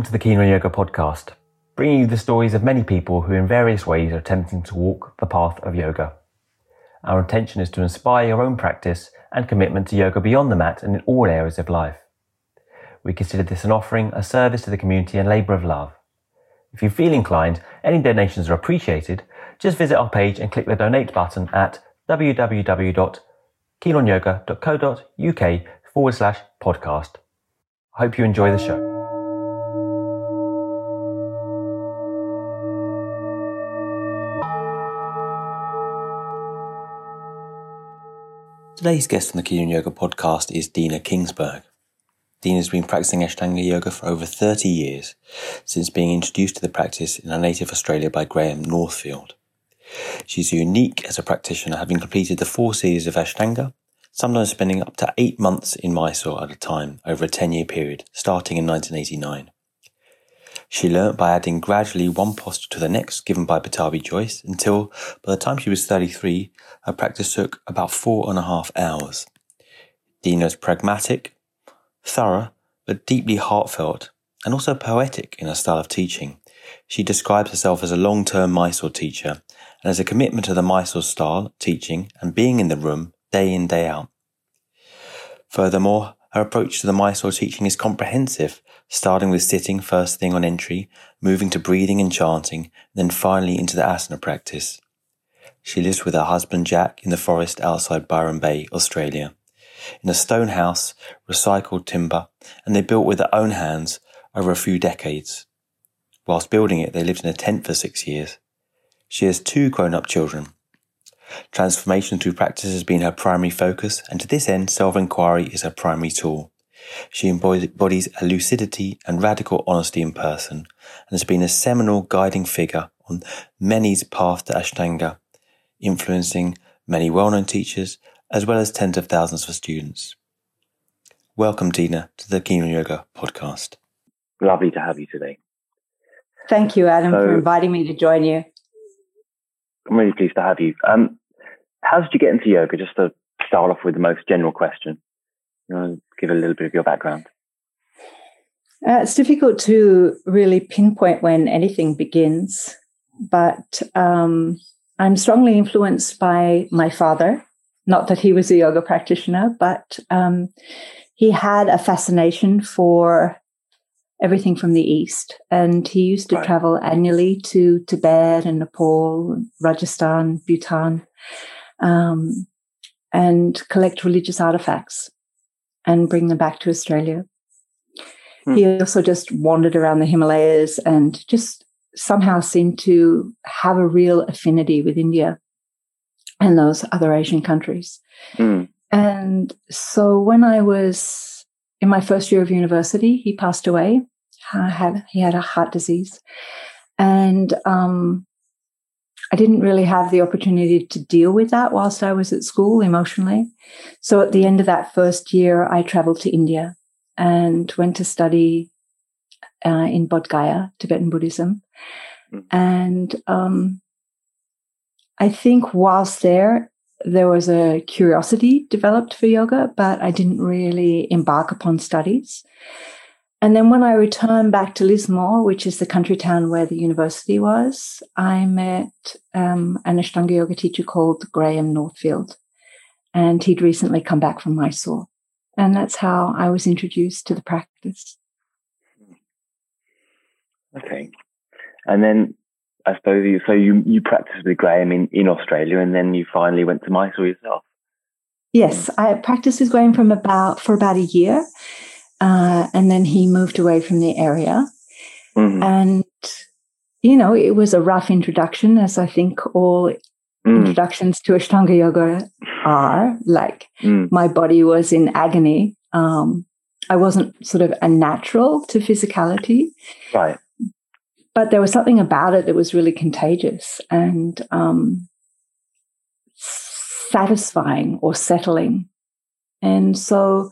Welcome to the Keen on Yoga podcast, bringing you the stories of many people who in various ways are attempting to walk the path of yoga. Our intention is to inspire your own practice and commitment to yoga beyond the mat and in all areas of life. We consider this an offering, a service to the community and labour of love. If you feel inclined, any donations are appreciated. Just visit our page and click the donate button at www.keenonyoga.co.uk forward slash podcast. I hope you enjoy the show. Today's guest on the on Yoga podcast is Dena Kingsberg. Dena has been practicing Ashtanga Yoga for over 30 years, since being introduced to the practice in her native Australia by Graham Northfield. She's unique as a practitioner, having completed the four series of Ashtanga, sometimes spending up to eight months in Mysore at a time over a 10 year period, starting in 1989. She learnt by adding gradually one posture to the next given by Pattabhi Jois until by the time she was 33, her practice took about four and a half hours. Dena is pragmatic, thorough, but deeply heartfelt and also poetic in her style of teaching. She describes herself as a long-term Mysore teacher and as a commitment to the Mysore style, teaching and being in the room day in, day out. Furthermore, her approach to the Mysore teaching is comprehensive, starting with sitting first thing on entry, moving to breathing and chanting, then finally into the asana practice. She lives with her husband Jack in the forest outside Byron Bay, Australia, in a stone house, recycled timber, and they built with their own hands over a few decades. Whilst building it, they lived in a tent for six years. She has two grown up children, Transformation through practice has been her primary focus, and to this end, self inquiry is her primary tool. She embodies a lucidity and radical honesty in person, and has been a seminal guiding figure on many's path to Ashtanga, influencing many well known teachers as well as tens of thousands of students. Welcome, Dena, to the Keen on Yoga podcast. Lovely to have you today. Thank you, Adam, so, for inviting me to join you. I'm really pleased to have you. Um, how did you get into yoga? Just to start off with the most general question. You want to give a little bit of your background? Uh, it's difficult to really pinpoint when anything begins, but um, I'm strongly influenced by my father. Not that he was a yoga practitioner, but um, he had a fascination for everything from the east, and he used to right. travel annually to Tibet and Nepal, Rajasthan, Bhutan, um, and collect religious artifacts and bring them back to Australia. Hmm. He also just wandered around the Himalayas and just somehow seemed to have a real affinity with India and those other Asian countries. Hmm. And so when I was in my first year of university, he passed away. had, he had a heart disease. And um, I didn't really have the opportunity to deal with that whilst I was at school emotionally. So at the end of that first year, I traveled to India and went to study uh, in Bodh Gaya, Tibetan Buddhism. Mm. And um, I think whilst there, there was a curiosity developed for yoga, but I didn't really embark upon studies. And then when I returned back to Lismore, which is the country town where the university was, I met um, an Ashtanga yoga teacher called Graham Northfield. And he'd recently come back from Mysore. And that's how I was introduced to the practice. Okay. And then I suppose you, so you, you practiced with Graham in, in Australia and then you finally went to Mysore yourself. Yes, I practiced with Graham from about for about a year. Uh, and then he moved away from the area. Mm-hmm. And, you know, it was a rough introduction, as I think all mm. introductions to Ashtanga Yoga are. Like, mm. my body was in agony. Um, I wasn't sort of a natural to physicality. Right. But there was something about it that was really contagious and um, satisfying or settling. And so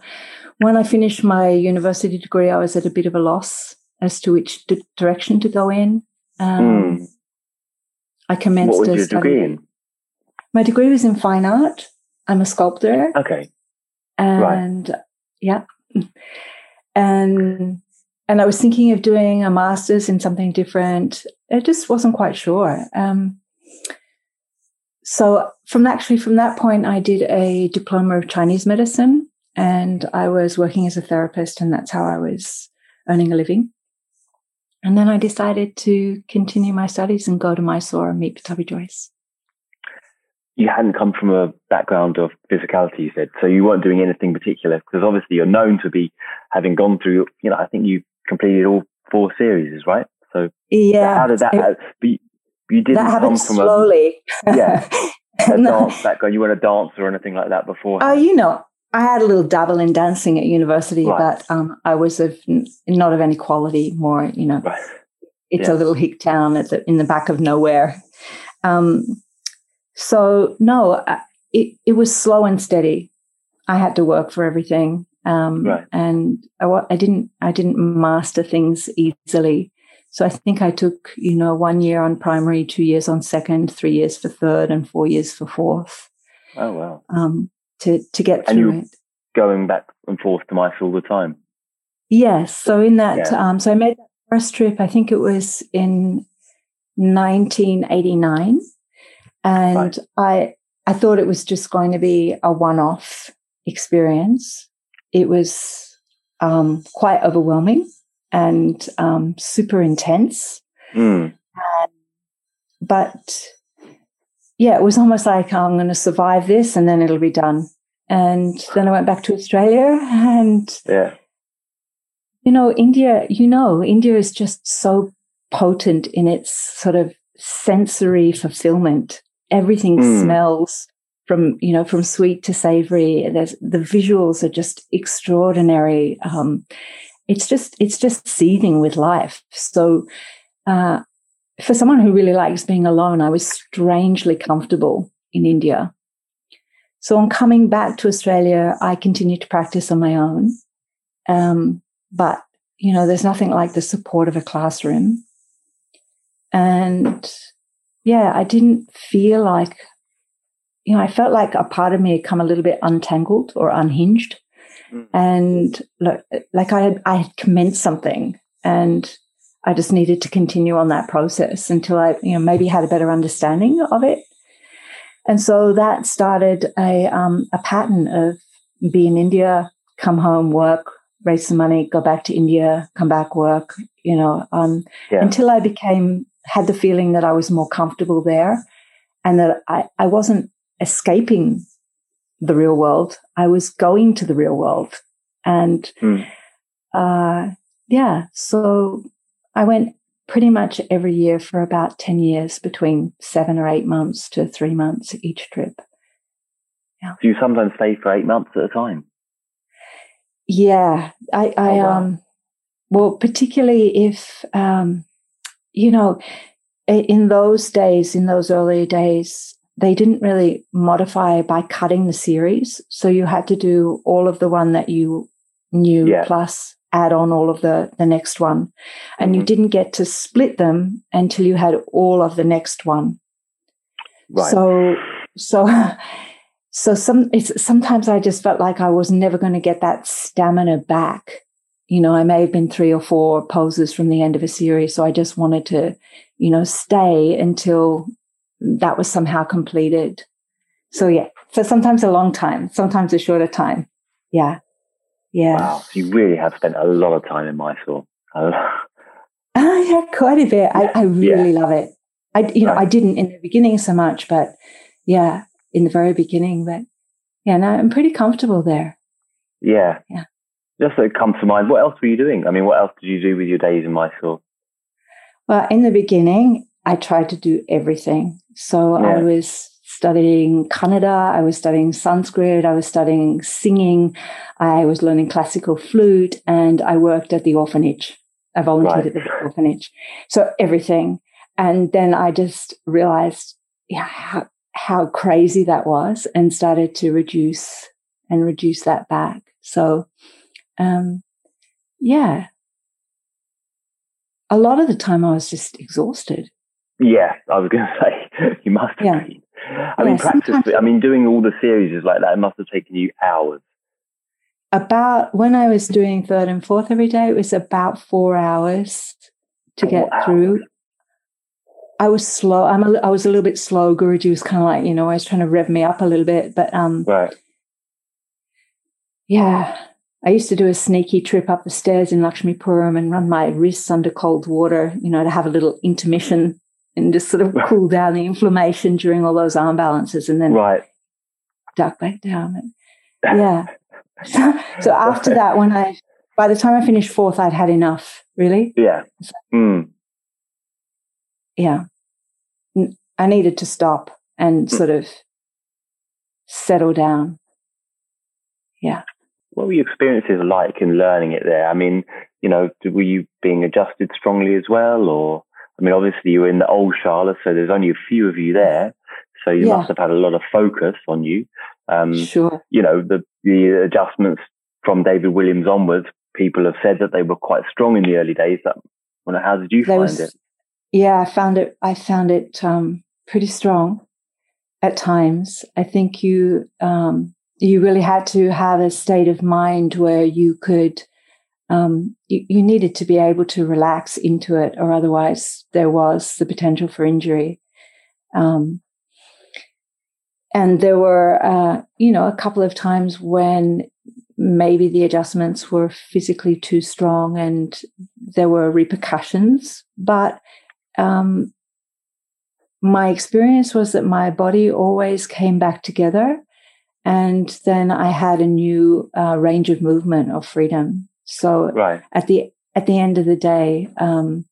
when I finished my university degree, I was at a bit of a loss as to which d- direction to go in. Um, mm. I commenced. What was your degree in? My degree was in fine art. I'm a sculptor. Okay. And right. yeah, and and I was thinking of doing a master's in something different. I just wasn't quite sure. Um, so from actually from that point, I did a diploma of Chinese medicine, and I was working as a therapist, and that's how I was earning a living. And then I decided to continue my studies and go to Mysore and meet Pattabhi Jois. You hadn't come from a background of physicality, you said, so you weren't doing anything particular because obviously you're known to be having gone through. You know, I think you completed all four series, right? So yeah, how did that? It, be, you didn't that come from slowly. A, yeah, a dance background. You weren't a dancer or anything like that before. Oh, you know, I had a little dabble in dancing at university, right. but um, I was of not of any quality. More, you know, right. it's a little hick town at the, in the back of nowhere. Um, so no, it it was slow and steady. I had to work for everything, um, right. and I, I didn't I didn't master things easily. So I think I took you know one year on primary, two years on second, three years for third, and four years for fourth. Oh wow! Um, to to get through it. Going back and forth to Mysore all the time. Yes. So in that, yeah. um, so I made that first trip. I think it was in 1989, and right. I I thought it was just going to be a one-off experience. It was um, quite overwhelming and um, super intense. Mm. but yeah, it was almost like I'm going to survive this and then it'll be done. And then I went back to Australia and yeah. You know, India, you know, India is just so potent in its sort of sensory fulfillment. Everything mm. smells from, you know, from sweet to savory. There's the visuals are just extraordinary. Um, it's just, it's just seething with life. So, uh, for someone who really likes being alone, I was strangely comfortable in India. So on coming back to Australia, I continued to practice on my own. Um, but, you know, there's nothing like the support of a classroom. And yeah, I didn't feel like, you know, I felt like a part of me had come a little bit untangled or unhinged. Mm. And like, like I had, I had commenced something and I just needed to continue on that process until I, you know, maybe had a better understanding of it. And so that started a um, a pattern of be in India, come home, work, raise some money, go back to India, come back, work. You know, um, yeah. until I became had the feeling that I was more comfortable there, and that I I wasn't escaping the real world. I was going to the real world, and mm. uh, yeah, so I went pretty much every year for about 10 years between seven or eight months to three months each trip. Yeah. Do you sometimes stay for eight months at a time? Yeah. I, I, oh, wow. um, well, particularly if, um, you know, in those days, in those early days, they didn't really modify by cutting the series. So you had to do all of the one that you knew yeah. plus add on all of the the next one. And mm-hmm. you didn't get to split them until you had all of the next one. Right. so so so some it's sometimes i just felt like i was never going to get that stamina back. You know i may have been three or four poses from the end of a series so i just wanted to you know stay until that was somehow completed. So yeah so sometimes a long time sometimes a shorter time. Yeah yeah. Wow. You really have spent a lot of time in Mysore. Oh, yeah, quite a bit. I, I really yeah. love it. I, you know, right. I didn't in the beginning so much, but yeah, in the very beginning, but yeah, now I'm pretty comfortable there. Yeah. Yeah. Just so it comes to mind, what else were you doing? I mean, what else did you do with your days in Mysore? Well, in the beginning, I tried to do everything. So yeah. I was studying Kannada, I was studying Sanskrit, I was studying singing, I was learning classical flute, and I worked at the orphanage. I volunteered right. at the orphanage. So everything. And then I just realized yeah, how, how crazy that was and started to reduce and reduce that back. So, um, yeah, a lot of the time I was just exhausted. Yeah, I was going to say you must have yeah. been. I yeah, mean, practice. I mean, doing all the series is like that. It must have taken you hours. about when I was doing third and fourth every day, it was about four hours to get wow. through. I was slow. I'm a, I was a little bit slow. Guruji was kind of like, you know, I was trying to rev me up a little bit, but um, right. Yeah, I used to do a sneaky trip up the stairs in Lakshmipuram and run my wrists under cold water, you know, to have a little intermission and just sort of cool down the inflammation during all those arm balances, and then right duck back down. yeah. So, so after that, when I, by the time I finished fourth, I'd had enough. Really. Yeah. Mm. Yeah. I needed to stop and mm. sort of settle down. Yeah. What were your experiences like in learning it there? I mean, you know, were you being adjusted strongly as well, or I mean, obviously you were in the old Shala, so there's only a few of you there. So you yeah. must have had a lot of focus on you. Um, sure. You know, the, the adjustments from David Williams onwards, people have said that they were quite strong in the early days. That, well, how did you there find was, it? Yeah, I found it, I found it um, pretty strong at times. I think you, um, you really had to have a state of mind where you could um, you, you, needed to be able to relax into it, or otherwise there was the potential for injury. Um, and there were, uh, you know, a couple of times when maybe the adjustments were physically too strong and there were repercussions. But um, my experience was that my body always came back together. And then I had a new uh, range of movement of freedom. So right. at the at the end of the day, um,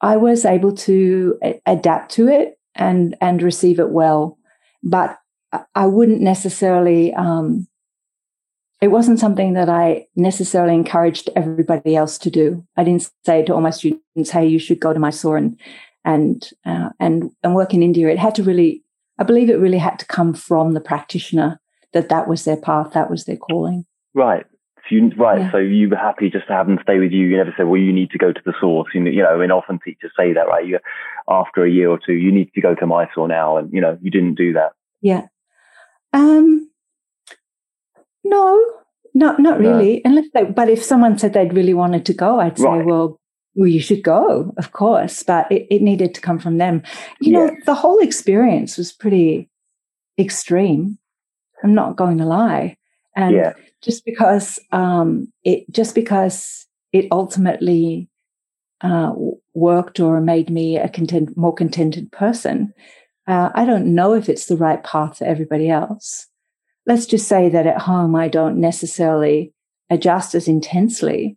I was able to a- adapt to it and and receive it well, but I wouldn't necessarily. Um, it wasn't something that I necessarily encouraged everybody else to do. I didn't say to all my students, "Hey, you should go to Mysore and and uh, and and work in India." It had to really, I believe, it really had to come from the practitioner that that was their path, that was their calling. Right. So you, right, yeah. so you were happy just to have them stay with you. You never said, "Well, you need to go to the source." You know, you know, and often teachers say that, right? You, after a year or two, you need to go to my Mysore now, and you know, you didn't do that. Yeah. Um. No, not not really. No. Unless they, but if someone said they'd really wanted to go, I'd say, right. well, well, you should go, of course. But it, it needed to come from them. You yeah. know, the whole experience was pretty extreme. I'm not going to lie. And yeah. just because um, it just because it ultimately uh, worked or made me a content, more contented person, uh, I don't know if it's the right path for everybody else. Let's just say that at home I don't necessarily adjust as intensely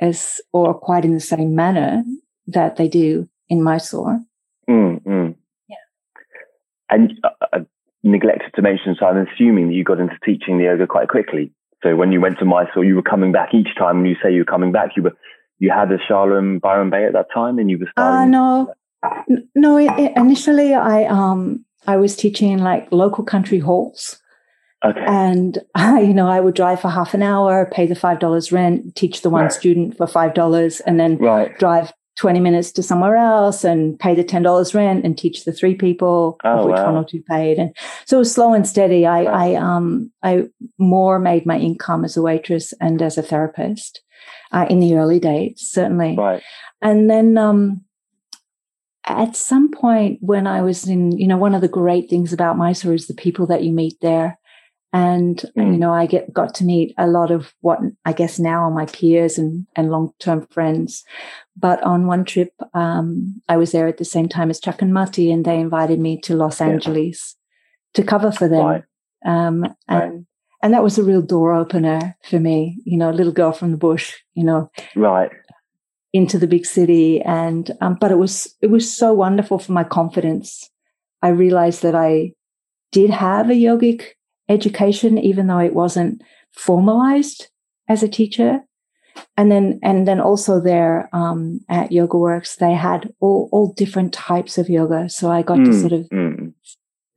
as or quite in the same manner that they do in Mysore. Mm, mm. Yeah. And uh neglected to mention, so I'm assuming that you got into teaching the yoga quite quickly. So when you went to Mysore, you were coming back each time. When you say you were coming back, you were you had a Shala in Byron Bay at that time, and you were starting. Uh, no, no. It, it, initially, I um I was teaching in like local country halls. Okay. And I, you know, I would drive for half an hour, pay the five dollars rent, teach the one right. student for five dollars, and then right. drive 20 minutes to somewhere else and pay the $10 rent and teach the three people oh, of which wow. one or two paid. And so it was slow and steady. I wow. i um i more made my income as a waitress and as a therapist uh, in the early days certainly. Right. And then um at some point when i was in you know one of the great things about mysore is the people that you meet there and mm. you know i get got to meet a lot of what i guess now are my peers and and long-term friends but on one trip um, i was there at the same time as chuck and Maty and they invited me to los yeah. angeles to cover for them right. um, and right. and that was a real door opener for me you know a little girl from the bush you know right into the big city and um, but it was it was so wonderful for my confidence i realized that i did have a yogic education, even though it wasn't formalized as a teacher. And then, and then also there um, at Yoga Works, they had all, all different types of yoga. So I got mm, to sort of mm.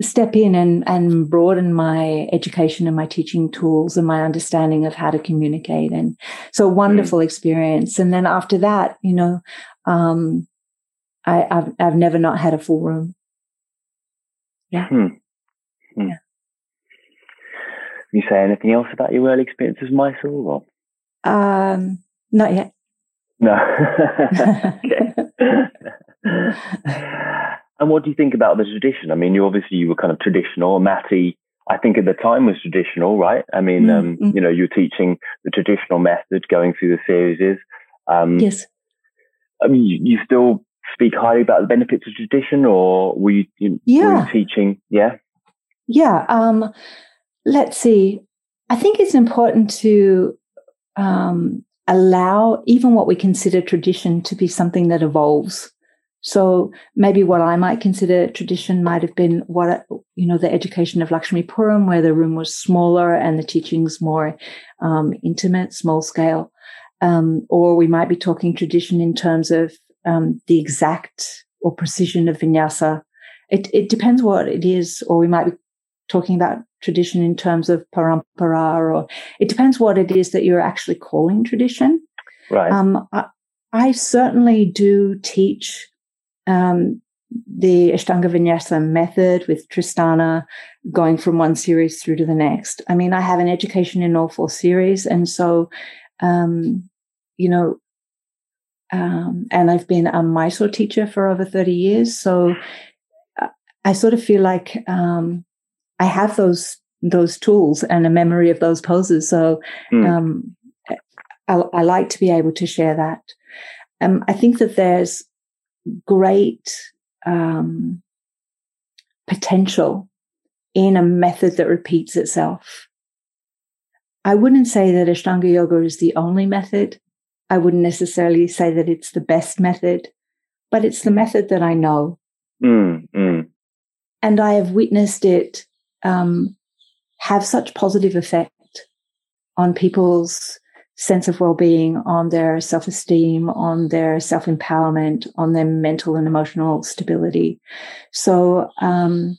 step in and, and broaden my education and my teaching tools and my understanding of how to communicate. And so wonderful mm. experience. And then after that, you know, um, I, have I've never not had a full room. Yeah. Hmm. Hmm. Yeah. Can you say anything else about your early experience as Mysore? Or? Um, not yet. No. and what do you think about the tradition? I mean, you obviously you were kind of traditional. Maty, I think at the time was traditional, right? I mean, mm, um, mm. you know, you're teaching the traditional method, going through the series. Um, yes. I mean, you, you, still speak highly about the benefits of tradition, or were you, you yeah. were you teaching? Yeah. Yeah. Um, let's see. I think it's important to um, allow even what we consider tradition to be something that evolves. So maybe what I might consider tradition might have been what you know the education of Lakshmi Puram, where the room was smaller and the teachings more um, intimate, small scale. Um, or we might be talking tradition in terms of um, the exact or precision of vinyasa. It, it depends what it is, or we might be talking about tradition in terms of parampara, or it depends what it is that you're actually calling tradition. Right. Um, I, I, certainly do teach um, the Ashtanga Vinyasa method with Tristhana, going from one series through to the next. I mean, I have an education in all four series, and so, um, you know, um, and I've been a Mysore teacher for over 30 years. So uh, I sort of feel like um, I have those those tools and a memory of those poses. So mm. um, I, I, like to be able to share that. Um, I think that there's great um, potential in a method that repeats itself. I wouldn't say that Ashtanga Yoga is the only method. I wouldn't necessarily say that it's the best method, but it's the method that I know. Mm, mm. And I have witnessed it um, have such positive effect on people's sense of well-being, on their self-esteem, on their self-empowerment, on their mental and emotional stability. So um,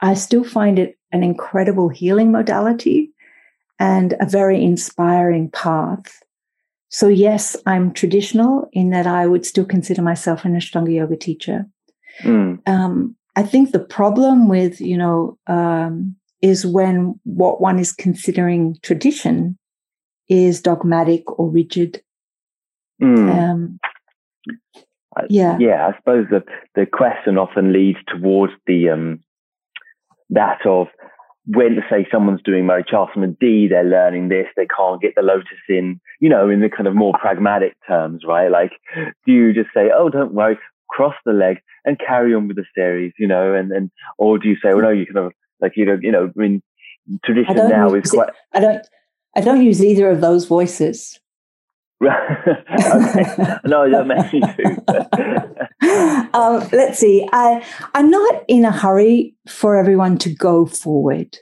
I still find it an incredible healing modality and a very inspiring path. So yes, I'm traditional in that I would still consider myself an Ashtanga yoga teacher. Mm. Um, I think the problem with, you know, um, is when what one is considering tradition is dogmatic or rigid. Mm. Um, yeah, yeah. I suppose that the question often leads towards the um, that of when to say someone's doing Marichyasana D, they're learning this, they can't get the lotus in, you know, in the kind of more pragmatic terms, right? Like, do you just say, oh, don't worry, cross the leg and carry on with the series, you know, and, and or do you say, well, no, you kind of like, you know, you know, I mean, tradition now is quite. I don't, I don't use either of those voices. okay. No, I don't to. um, let's see. I, I'm not in a hurry for everyone to go forward.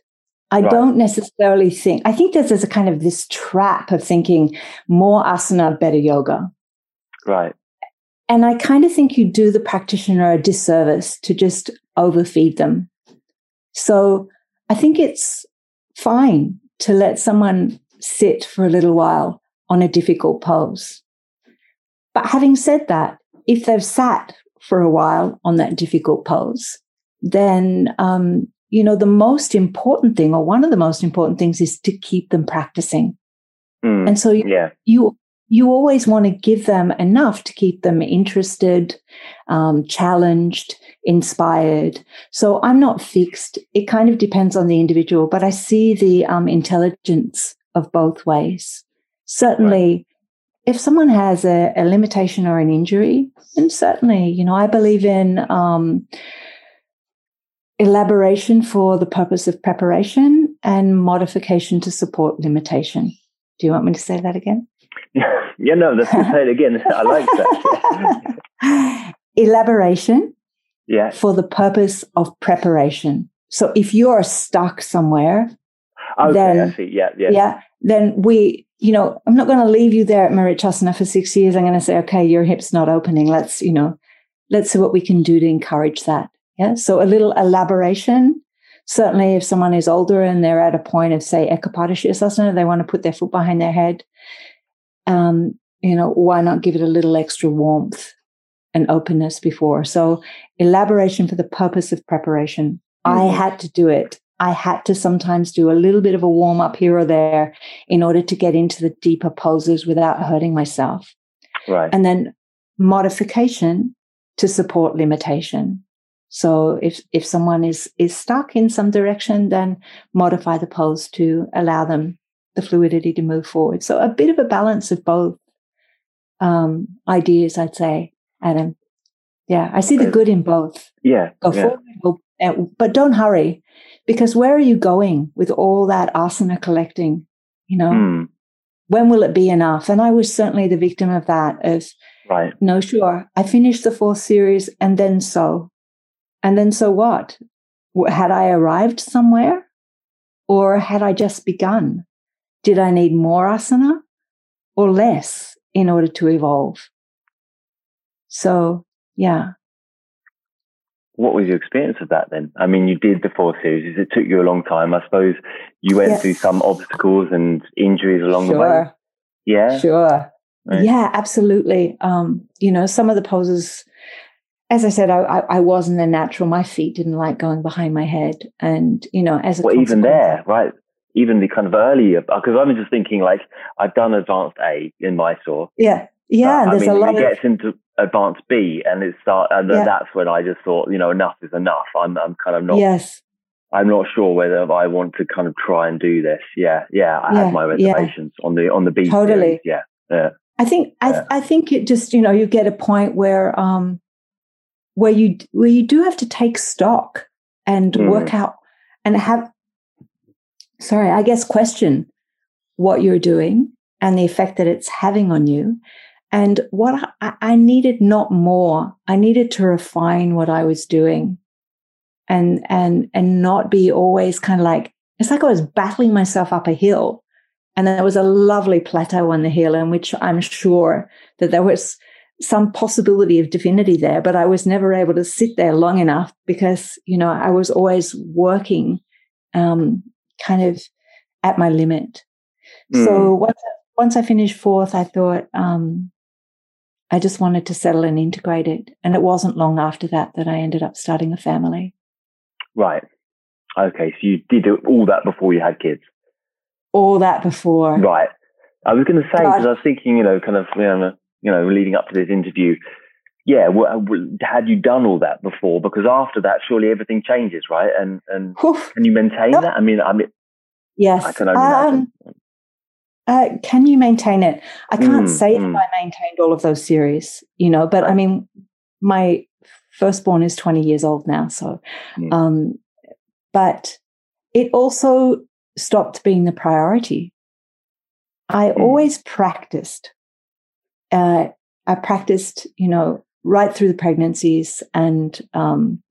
I right. don't necessarily think, I think there's, there's a kind of this trap of thinking more asana, better yoga. Right. And I kind of think you do the practitioner a disservice to just overfeed them. So I think it's fine to let someone sit for a little while on a difficult pose. But having said that, if they've sat for a while on that difficult pose, then um, you know the most important thing, or one of the most important things, is to keep them practicing. Mm, and so you, yeah. you you always want to give them enough to keep them interested, um, challenged, inspired. So I'm not fixed. It kind of depends on the individual, but I see the um, intelligence of both ways. Certainly, right. if someone has a, a, limitation or an injury, then certainly, you know, I believe in um, elaboration for the purpose of preparation and modification to support limitation. Do you want me to say that again? yeah, no, let's say it again. I like that. Elaboration. Yeah. For the purpose of preparation. So if you're stuck somewhere, okay, then, I see. Yeah, yeah. Yeah. Then we, you know, I'm not going to leave you there at Marichyasana for six years. I'm going to say, okay, your hip's not opening. Let's, you know, let's see what we can do to encourage that. Yeah. So a little elaboration. Certainly, if someone is older and they're at a point of, say, Ekapadashirasana, they want to put their foot behind their head, um, you know, why not give it a little extra warmth and openness before? So, elaboration for the purpose of preparation. Mm-hmm. I had to do it I had to sometimes do a little bit of a warm up here or there in order to get into the deeper poses without hurting myself. Right. And then modification to support limitation. So if if someone is is stuck in some direction, then modify the pose to allow them the fluidity to move forward. So a bit of a balance of both um, ideas, I'd say, Adam. Yeah, I see the good in both. Yeah. Go yeah. forward, but don't hurry, because where are you going with all that asana collecting? You know, Mm, when will it be enough? And I was certainly the victim of that. Of right. no, sure, I finished the fourth series, and then so, and then so what? Had I arrived somewhere, or had I just begun? Did I need more asana or less in order to evolve? So, yeah. What was your experience of that then? I mean, you did the four series. It took you a long time. I suppose you went Yes. through some obstacles and injuries along the way. Yeah. Sure. Right. Yeah, absolutely. Um, you know, some of the poses, as I said, I, I, I wasn't a natural. My feet didn't like going behind my head. And, you know, as a Well, even there, right? Even the kind of earlier, because I'm just thinking like I've done advanced A in Mysore. Yeah. Yeah. but, I mean, a lot it of gets into advanced B, and it start, and Yeah. that's when I just thought, you know, enough is enough. I'm, I'm kind of not, yes. I'm not sure whether I want to kind of try and do this. Yeah, yeah, I Yeah, have my yeah. reservations on the on the B. Totally. series, Yeah, yeah, I think I, Yeah. I think it just you know you get a point where um where you where you do have to take stock and Mm. work out and have sorry I guess question what you're doing and the effect that it's having on you. And what I, I needed not more. I needed to refine what I was doing and and and not be always kind of like it's like I was battling myself up a hill. And there was a lovely plateau on the hill in which I'm sure that there was some possibility of divinity there, but I was never able to sit there long enough because, you know, I was always working um, kind of at my limit. So once, once I finished fourth, I thought um, I just wanted to settle and integrate it. And it wasn't long after that that I ended up starting a family. right. Okay, so you did all that before you had kids. All that before. Right. I was going to say because I was thinking, you know, kind of, you know, you know, leading up to this interview. Yeah, wha- wha- had you done all that before? Because after that, surely everything changes, right? And and Whew. can you maintain that? I mean, I mean, Yes. I can only Um, imagine. Uh, can you maintain it? I can't Mm, say mm. that I maintained all of those series, you know, but I mean, my firstborn is 20 years old now. So, Mm. um, but it also stopped being the priority. I Mm. always practiced. Uh, I practiced, you know, right through the pregnancies and, um,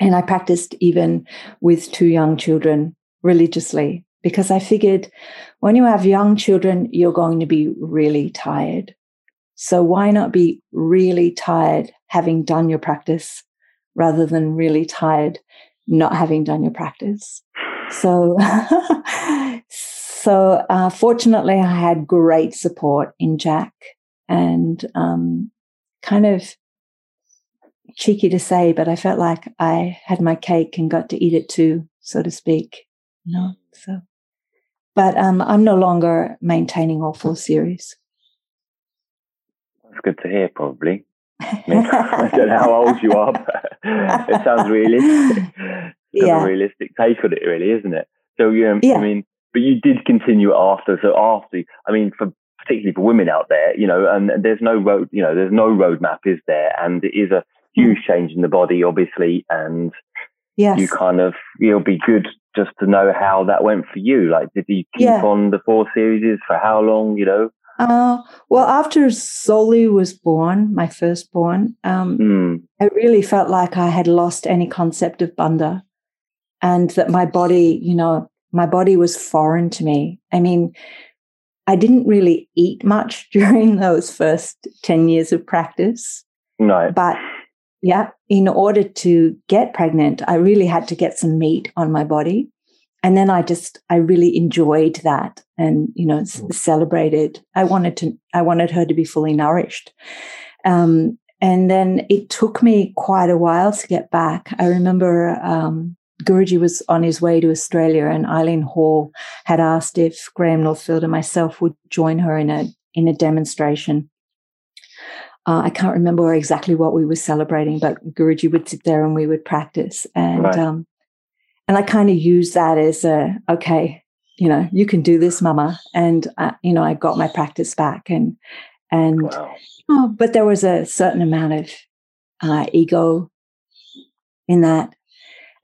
and I practiced even with two young children religiously because I figured when you have young children, you're going to be really tired. So why not be really tired having done your practice rather than really tired not having done your practice? So, so uh, fortunately, I had great support in Jack, and um, kind of cheeky to say, but I felt like I had my cake and got to eat it too, so to speak. You know, so. But um, I'm no longer maintaining all four series. That's good to hear. Probably. I, mean, I don't know how old you are, but it sounds realistic. It's Yeah. a realistic take on it, really, isn't it? So, you Yeah. I mean, but you did continue after. So after, I mean, for particularly for women out there, you know, and there's no road, you know, there's no roadmap, is there? And it is a huge change in the body, obviously, and Yes. you kind of it'll be good just to know how that went for you. Like, did you keep Yeah. on the four series for how long? You know, Uh, well, after Zoli was born, my firstborn, um, mm, I really felt like I had lost any concept of bandha and that my body, you know, my body was foreign to me. I mean, I didn't really eat much during those first 10 years of practice, no, but yeah, in order to get pregnant, I really had to get some meat on my body. And then I just, I really enjoyed that and, you know, c- celebrated. I wanted to, I wanted her to be fully nourished. Um, and then it took me quite a while to get back. I remember um, Guruji was on his way to Australia, and Eileen Hall had asked if Graham Northfield and myself would join her in a in a demonstration. Uh, I can't remember exactly what we were celebrating, but Guruji would sit there and we would practice, and right. um, and I kind of used that as a okay, you know, you can do this, Mama, and uh, you know, I got my practice back, and and wow. oh, but there was a certain amount of uh, ego in that.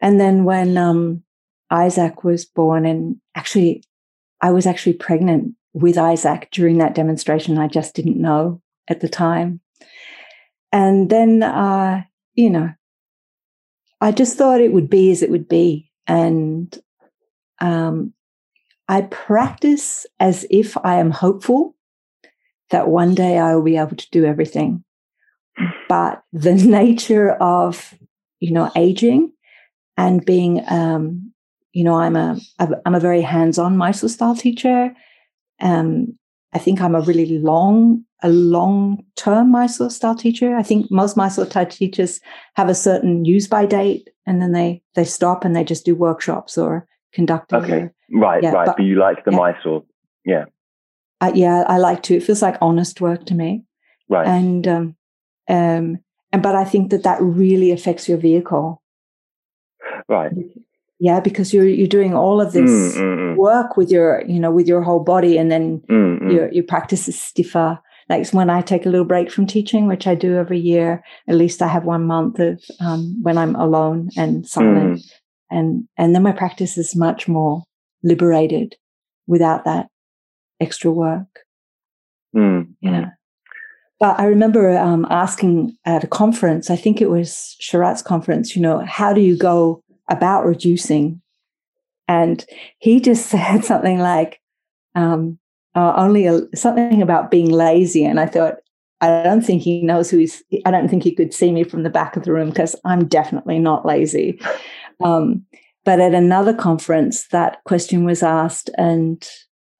And then when um, Isaac was born, and actually, I was actually pregnant with Isaac during that demonstration. I just didn't know at the time. And then, uh, you know, I just thought it would be as it would be. And um, I practice as if I am hopeful that one day I will be able to do everything. But the nature of, you know, aging and being, um, you know, I'm a I'm a very hands-on Mysore style teacher. Um, I think I'm a really long a long-term Mysore style teacher. I think most Mysore style teachers have a certain use by date, and then they they stop and they just do workshops or conduct. Okay, or, right, yeah, right. But, but, you like the yeah. Mysore, yeah. Uh, yeah, I like to. It feels like honest work to me. Right. And um, um, and but I think that that really affects your vehicle. Right. Yeah, because you're you're doing all of this mm, mm, mm. work with your you know with your whole body, and then mm, mm. your your practice is stiffer. Like when I take a little break from teaching, which I do every year, at least I have one month of um, when I'm alone and silent, mm. and and then my practice is much more liberated without that extra work. Mm. Yeah. But I remember um, asking at a conference, I think it was Sharath's conference, you know, how do you go about reducing? And he just said something like, um, uh, only a, something about being lazy. And I thought, I don't think he knows who he's, I don't think he could see me from the back of the room because I'm definitely not lazy. Um, but at another conference, that question was asked, and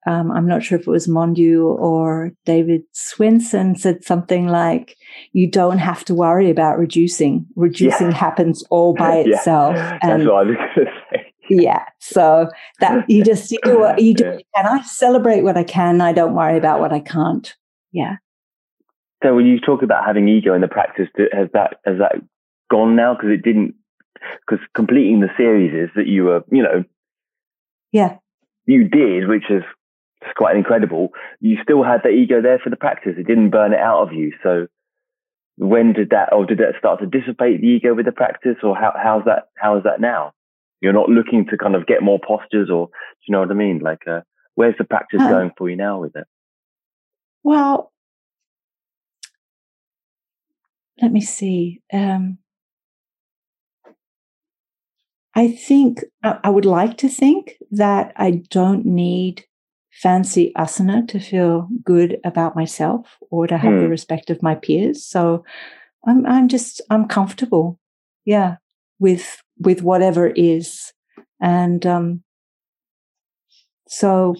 um, I'm not sure if it was Manju or David Swenson said something like, "You don't have to worry about reducing. Reducing yeah. happens all by itself." Yeah. And That's what I was going to say. Yeah, so that you just you do what you do, yeah. and I celebrate what I can. I don't worry about what I can't. Yeah. So when you talk about having ego in the practice, has that has that gone now? Because it didn't. Because completing the series is that you were, you know, yeah, you did, which is it's quite incredible. You still had the ego there for the practice. It didn't burn it out of you. So when did that, or did that start to dissipate the ego with the practice, or how, how's that? How is that now? You're not looking to kind of get more postures, or do you know what I mean? Like, uh, where's the practice going for you now with it? Well, let me see. Um, I think I would like to think that I don't need fancy asana to feel good about myself or to have mm. the hmm. respect of my peers. So I'm I'm just I'm comfortable, yeah, with with whatever is, and um, so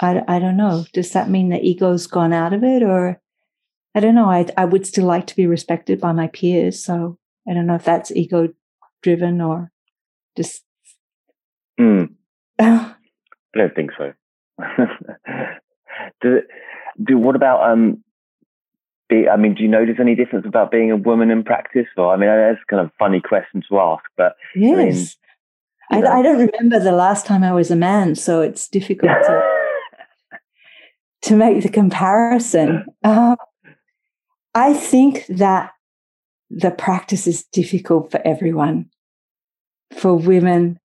I I don't know. Does that mean the ego's gone out of it, or I don't know. I I would still like to be respected by my peers. So I don't know if that's ego driven or just. Mm. I don't think so. do, do what about um? Be, I mean, do you notice any difference about being a woman in practice? Or I mean, that's kind of funny question to ask, but yes, I, mean, I, I, don't remember the last time I was a man, so it's difficult to to make the comparison. Um, I think that the practice is difficult for everyone, for women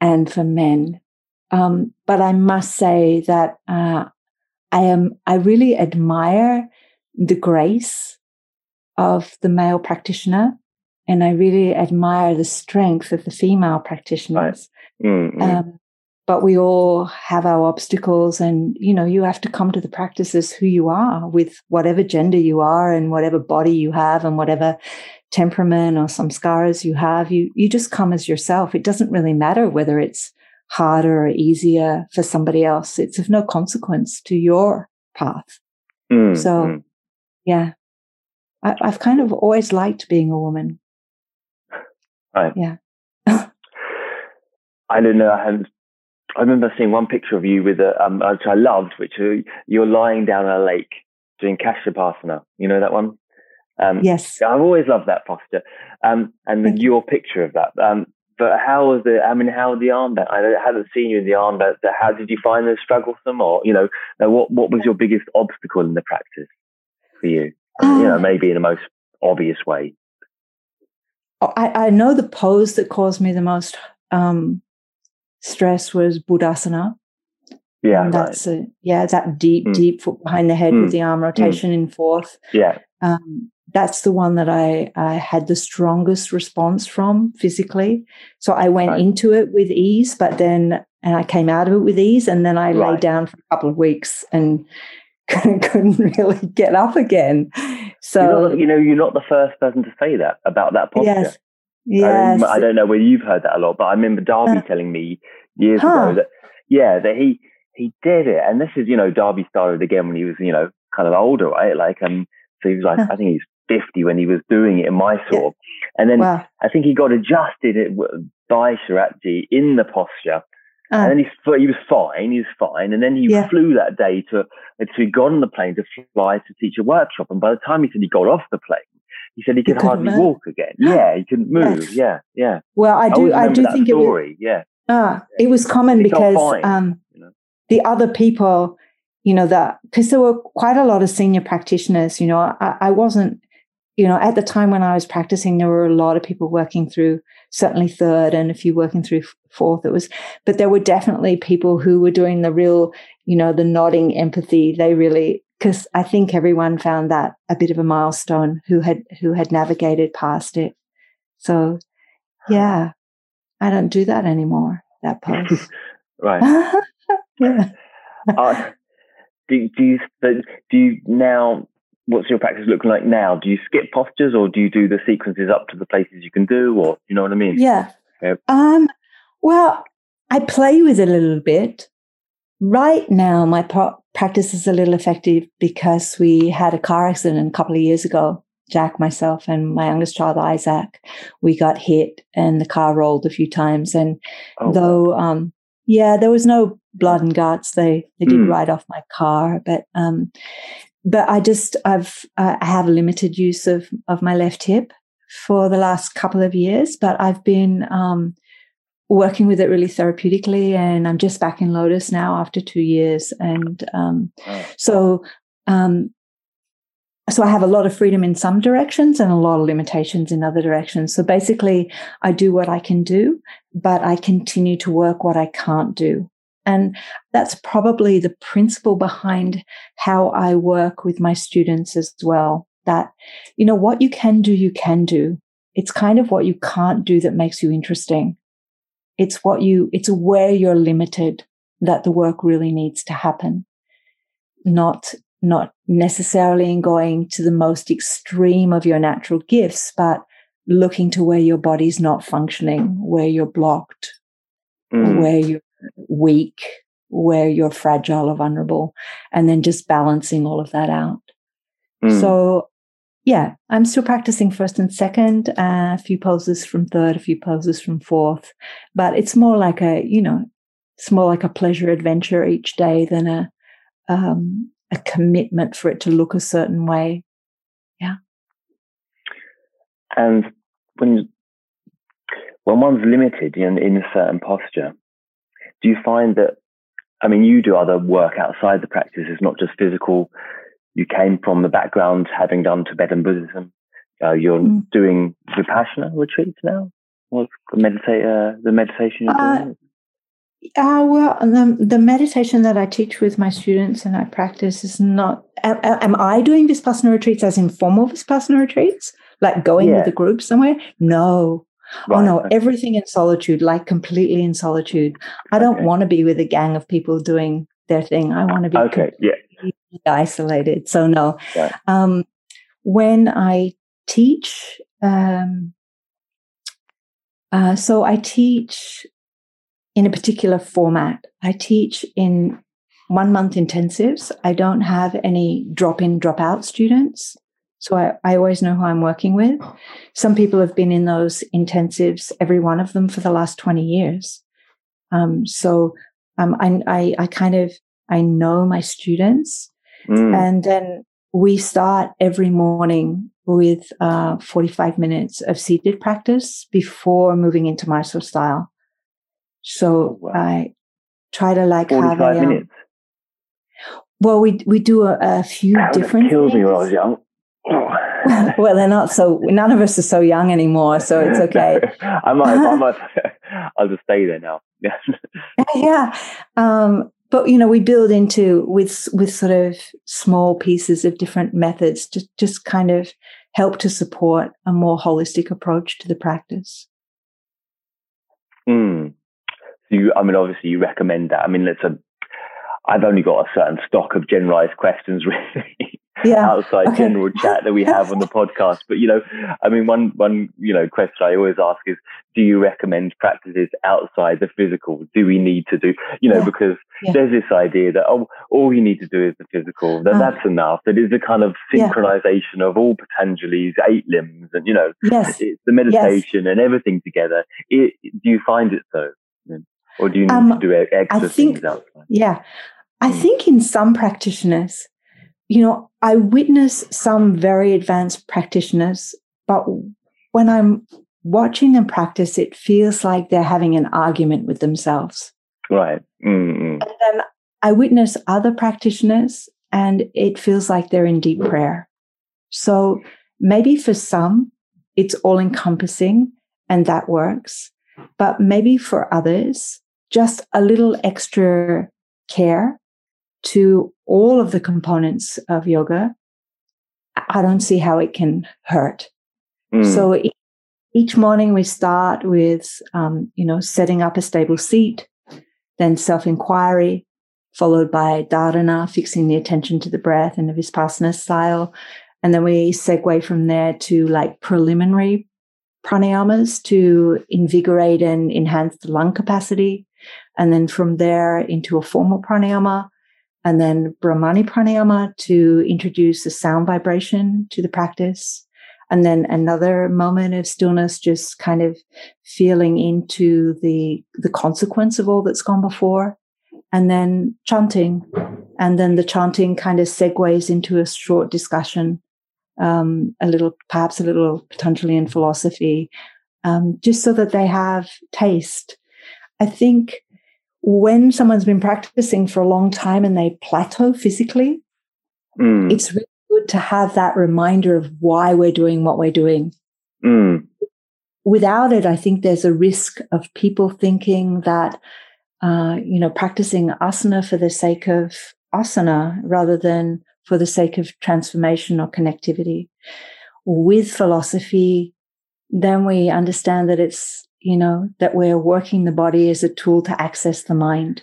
and for men. Um, but I must say that uh, I am I really admire the grace of the male practitioner, and I really admire the strength of the female practitioners. Mm-hmm. Um, but we all have our obstacles, and you know you have to come to the practices who you are, with whatever gender you are, and whatever body you have, and whatever temperament or some scars you have. You you just come as yourself. It doesn't really matter whether it's harder or easier for somebody else. It's of no consequence to your path. Mm, so, mm. yeah, I, have kind of always liked being a woman. Right. Yeah. I don't know. I haven't. I remember seeing one picture of you with a, um, which I loved, which uh, you're lying down a lake doing Kasyapasana. You know that one? Um, yes. I've always loved that posture. Um, and Thank your picture of that. Um, but how was the, I mean, how the armband? I haven't seen you in the armband. How did you find those strugglesome or, you know, what, what was your biggest obstacle in the practice for you? Um, you know, maybe in the most obvious way. Oh, I, I know the pose that caused me the most um, stress was Buddhasana. Yeah, and that's right. a, yeah, that deep, mm. deep foot behind the head mm. with the arm rotation mm. in fourth. Yeah, um, that's the one that I, I, had the strongest response from physically. So I went right. into it with ease, but then and I came out of it with ease, and then I right. lay down for a couple of weeks and couldn't really get up again. So not, you know, you're not the first person to say that about that posture. Yes. Yes. I, I don't know whether you've heard that a lot, but I remember Darby uh, telling me years huh. ago that yeah, that he he did it, and this is you know Darby started again when he was you know kind of older, right? Like um, so he was like I think he's 50 when he was doing it in Mysore, yeah. and then wow. I think he got adjusted it by Sharathji in the posture. Uh, and then he, he was fine, he was fine. And then he yeah. flew that day to, to he got on the plane to fly to teach a workshop. And by the time he said he got off the plane, he said he could hardly move. walk again. Yeah, he couldn't move. Yeah, yeah. Well, I do, I, I do think story. it was, yeah. Ah, it was common it's because um, you know? the other people, you know, that because there were quite a lot of senior practitioners. You know, I, I wasn't, you know, at the time when I was practicing, there were a lot of people working through certainly third and a few working through fourth. It was, but there were definitely people who were doing the real, you know, the nodding empathy. They really because I think everyone found that a bit of a milestone who had who had navigated past it. So, yeah, I don't do that anymore. That pose, right? yeah. Uh, do, do you do you now? What's your practice looking like now? Do you skip postures or do you do the sequences up to the places you can do, or you know what I mean? Yeah. yeah. Um. Well, I play with it a little bit. Right now, my pro- practice is a little effective because we had a car accident a couple of years ago. Jack, myself, and my youngest child, Isaac, we got hit and the car rolled a few times. And oh, though, um, yeah, there was no blood and guts. They they did mm. write off my car, but um, but I just I've uh, I have limited use of of my left hip for the last couple of years, but I've been um, working with it really therapeutically. And I'm just back in Lotus now after two years. And um, oh. so, um, so I have a lot of freedom in some directions and a lot of limitations in other directions. So basically, I do what I can do, but I continue to work what I can't do. And that's probably the principle behind how I work with my students as well. That, you know, what you can do, you can do. It's kind of what you can't do that makes you interesting. It's what you, it's where you're limited that the work really needs to happen. Not, not necessarily in going to the most extreme of your natural gifts, but looking to where your body's not functioning, where you're blocked, mm. where you're weak, where you're fragile or vulnerable, and then just balancing all of that out. Mm. So yeah, I'm still practicing first and second, uh, a few poses from third, a few poses from fourth, but it's more like a, you know, it's more like a pleasure adventure each day than a, um, a commitment for it to look a certain way. Yeah. And when, when one's limited in, in a certain posture, do you find that, I mean, you do other work outside the practice, it's not just physical you came from the background having done Tibetan Buddhism. Uh, you're mm. doing Vipassana retreats now. What's the meditate uh, the meditation you're uh, doing? Uh, well, the, the meditation that I teach with my students and I practice is not. Am, am I doing Vipassana retreats as informal Vipassana retreats, like going yeah. with a group somewhere? No. Right. Oh no, everything in solitude, like completely in solitude. I don't okay. want to be with a gang of people doing their thing. I want to be okay. Yeah isolated. So no. Um, when I teach, um, uh, so I teach in a particular format. I teach in one month intensives. I don't have any drop in, drop out students. So I, I always know who I'm working with. Some people have been in those intensives, every one of them for the last 20 years. Um, so um, I, I, I kind of I know my students, mm. and then we start every morning with uh, 45 minutes of seated practice before moving into Mysore style. So oh, wow. I try to like 45 have a, um, minutes. Well, we we do a, a few that different. Killed things. me when I was young. Well, they're not so. None of us are so young anymore, so it's okay. I might. I might. I'll just stay there now. Yeah. yeah. Um, but you know, we build into with with sort of small pieces of different methods to just kind of help to support a more holistic approach to the practice. Mm. So you, I mean, obviously, you recommend that. I mean, it's a. I've only got a certain stock of generalized questions, really yeah. outside okay. general chat that we have on the podcast. But you know, I mean, one one you know question I always ask is, do you recommend practices outside the physical? Do we need to do you know yeah. because yeah. there's this idea that oh, all you need to do is the physical. That uh, that's enough. That is a kind of synchronization of all Patanjali's eight limbs, and you know, yes. it's the meditation yes. and everything together. It, do you find it so? Or do you need um, to do extra think, things outside? Yeah. I hmm. think in some practitioners, you know, I witness some very advanced practitioners, but when I'm watching them practice, it feels like they're having an argument with themselves. Right. Mm-hmm. And then I witness other practitioners, and it feels like they're in deep prayer. So maybe for some, it's all encompassing and that works. But maybe for others, just a little extra care to all of the components of yoga, I don't see how it can hurt. Mm. So each morning we start with, um, you know, setting up a stable seat, then self inquiry, followed by dharana, fixing the attention to the breath in the Vipassana style. And then we segue from there to like preliminary pranayamas to invigorate and enhance the lung capacity. And then from there into a formal pranayama and then Bhramari pranayama to introduce the sound vibration to the practice. And then another moment of stillness, just kind of feeling into the, the consequence of all that's gone before. And then chanting. And then the chanting kind of segues into a short discussion, um, a little, perhaps a little potentially in philosophy, um, just so that they have taste. I think when someone's been practicing for a long time and they plateau physically, mm. it's really good to have that reminder of why we're doing what we're doing. Mm. Without it, I think there's a risk of people thinking that, uh, you know, practicing asana for the sake of asana rather than for the sake of transformation or connectivity. With philosophy, then we understand that it's you know, that we're working the body as a tool to access the mind.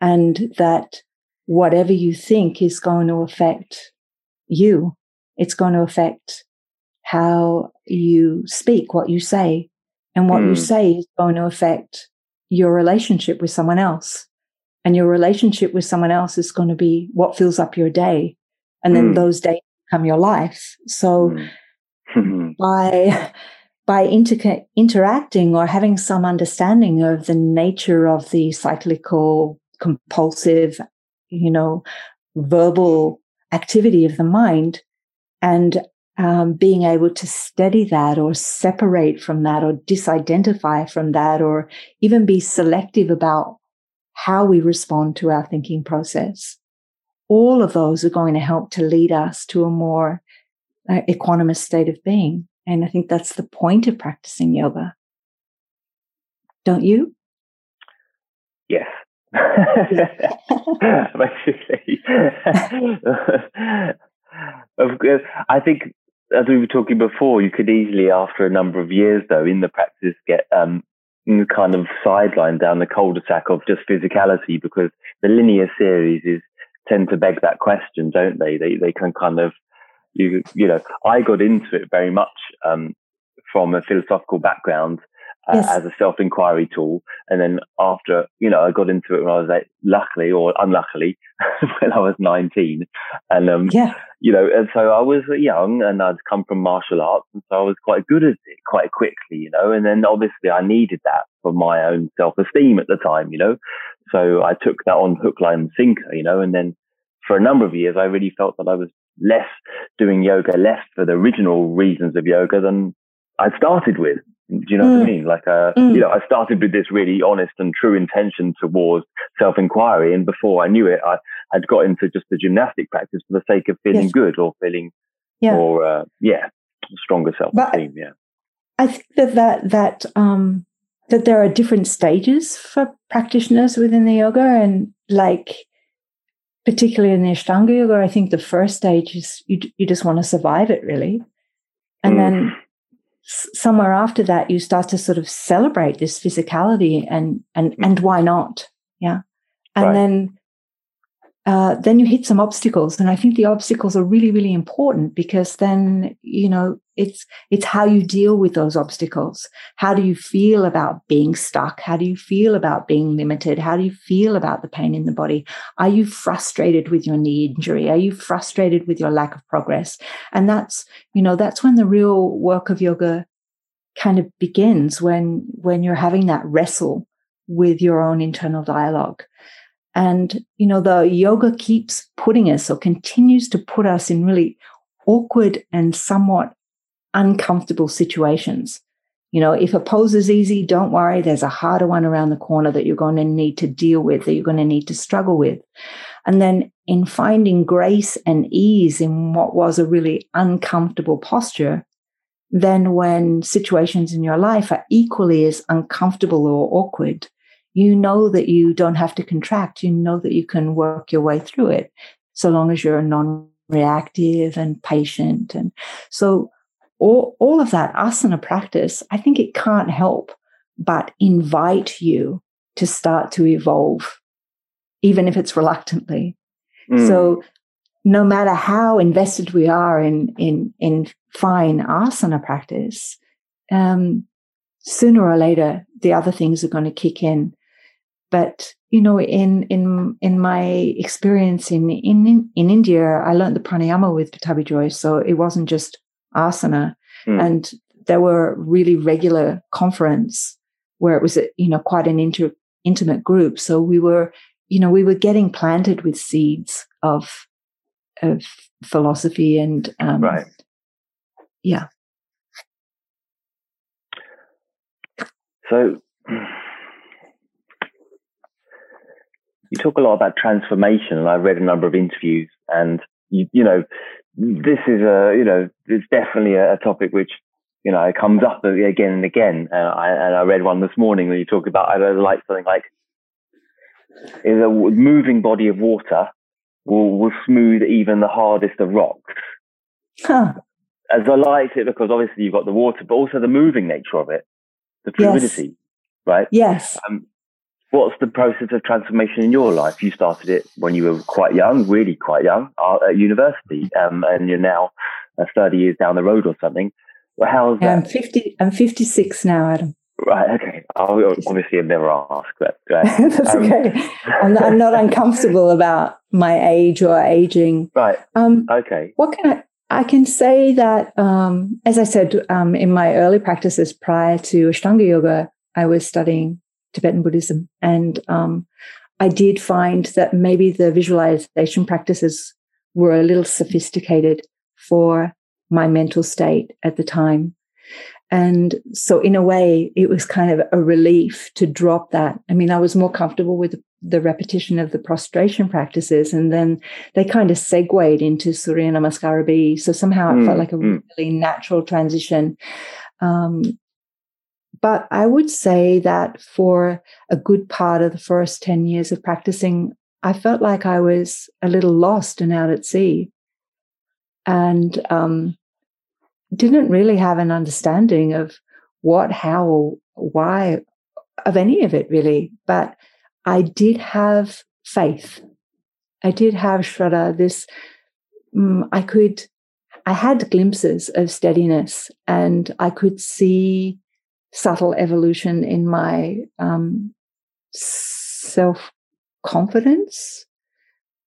And that whatever you think is going to affect you. It's going to affect how you speak, what you say. And what mm. you hmm. say is going to affect your relationship with someone else. And your relationship with someone else is going to be what fills up your day. And then mm. those days become your life. So mm. by by inter- interacting or having some understanding of the nature of the cyclical, compulsive, you know, verbal activity of the mind and um, being able to study that or separate from that or disidentify from that or even be selective about how we respond to our thinking process. All of those are going to help to lead us to a more uh, equanimous state of being. And I think that's the point of practicing yoga. Don't you? Yes. Basically. of course, I think as we were talking before, you could easily, after a number of years, though, in the practice, get um, kind of sidelined down the cul-de-sac of just physicality because the linear series is tend to beg that question, don't they? They they can kind of you you know, I got into it very much um, from a philosophical background, uh, yes. as a self inquiry tool. And then after, you know, I got into it when I was like, luckily or unluckily, when I was 19. And, um, yeah. you know, and so I was young and I'd come from martial arts. And so I was quite good at it quite quickly, you know, and then obviously I needed that for my own self esteem at the time, you know. So I took that on hook, line, and sinker, you know, and then for a number of years, I really felt that I was less doing yoga, less for the original reasons of yoga than I started with. Do you know mm. what I mm. mean? Like, uh, mm. you know, I started with this really honest and true intention towards self inquiry. And before I knew it, I had got into just the gymnastic practice for the sake of feeling yes. good or feeling yeah. more, uh, yeah, stronger self esteem. Yeah. I think that, that, that, um, that there are different stages for practitioners within the yoga and like particularly in the Ashtanga yoga, I think the first stage is you, you just want to survive it really. And mm. then somewhere after that, you start to sort of celebrate this physicality and, and, mm. and why not? Yeah. And right. then uh, then you hit some obstacles. And i think the obstacles are really really important because then you know it's it's how you deal with those obstacles. How do you feel about being stuck? How do you feel about being limited? How do you feel about the pain in the body? Are you frustrated with your knee injury? Are you frustrated with your lack of progress? And that's you know that's when the real work of yoga kind of begins when when you're having that wrestle with your own internal dialogue and, you know, the yoga keeps putting us or continues to put us in really awkward and somewhat uncomfortable situations. You know, if a pose is easy, don't worry. There's a harder one around the corner that you're going to need to deal with, that you're going to need to struggle with. And then in finding grace and ease in what was a really uncomfortable posture, then when situations in your life are equally as uncomfortable or awkward, you know that you don't have to contract. You know that you can work your way through it so long as you're non reactive and patient. And so all, all of that asana practice, I think it can't help but invite you to start to evolve, even if it's reluctantly. Mm. So no matter how invested we are in, in, in fine asana practice, um, sooner or later, the other things are going to kick in but you know, in in in my experience in in in India, I learned the pranayama with Pattabhi Jois, so it wasn't just asana, mm. and there were really regular conference where it was you know quite an inter, intimate group. So we were you know we were getting planted with seeds of of philosophy and um, right, yeah. So you talk a lot about transformation, and I've read a number of interviews, and you, you know, this is a, you know, it's definitely a, a topic which, you know, it comes up again and again. And I, and I read one this morning where you talk about, I like something like, is a moving body of water will, will smooth even the hardest of rocks. Huh. As I liked it because obviously you've got the water, but also the moving nature of it, the fluidity, yes. right? Yes. Um, what's the process of transformation in your life? You started it when you were quite young, really quite young, uh, at university, um, and you're now uh, 30 years down the road or something. Well, how's that? I'm 50. I'm 56 now, Adam. Right. Okay. I'll, obviously, I've never asked that. Right. That's um, okay. I'm not, I'm not, uncomfortable about my age or aging. Right. Um, okay. What can I? I can say that, um, as I said, um, in my early practices prior to Ashtanga Yoga, I was studying Tibetan Buddhism. And um, I did find that maybe the visualization practices were a little sophisticated for my mental state at the time. And so, in a way, it was kind of a relief to drop that. I mean, I was more comfortable with the repetition of the prostration practices, and then they kind of segued into Surya Namaskara B. So somehow it mm, felt like a mm. really natural transition. Um, but I would say that for a good part of the first 10 years of practicing, I felt like I was a little lost and out at sea and um, didn't really have an understanding of what, how, or why of any of it really. But I did have faith. I did have Shraddha, this, um, I could, I had glimpses of steadiness and I could see subtle evolution in my um, self confidence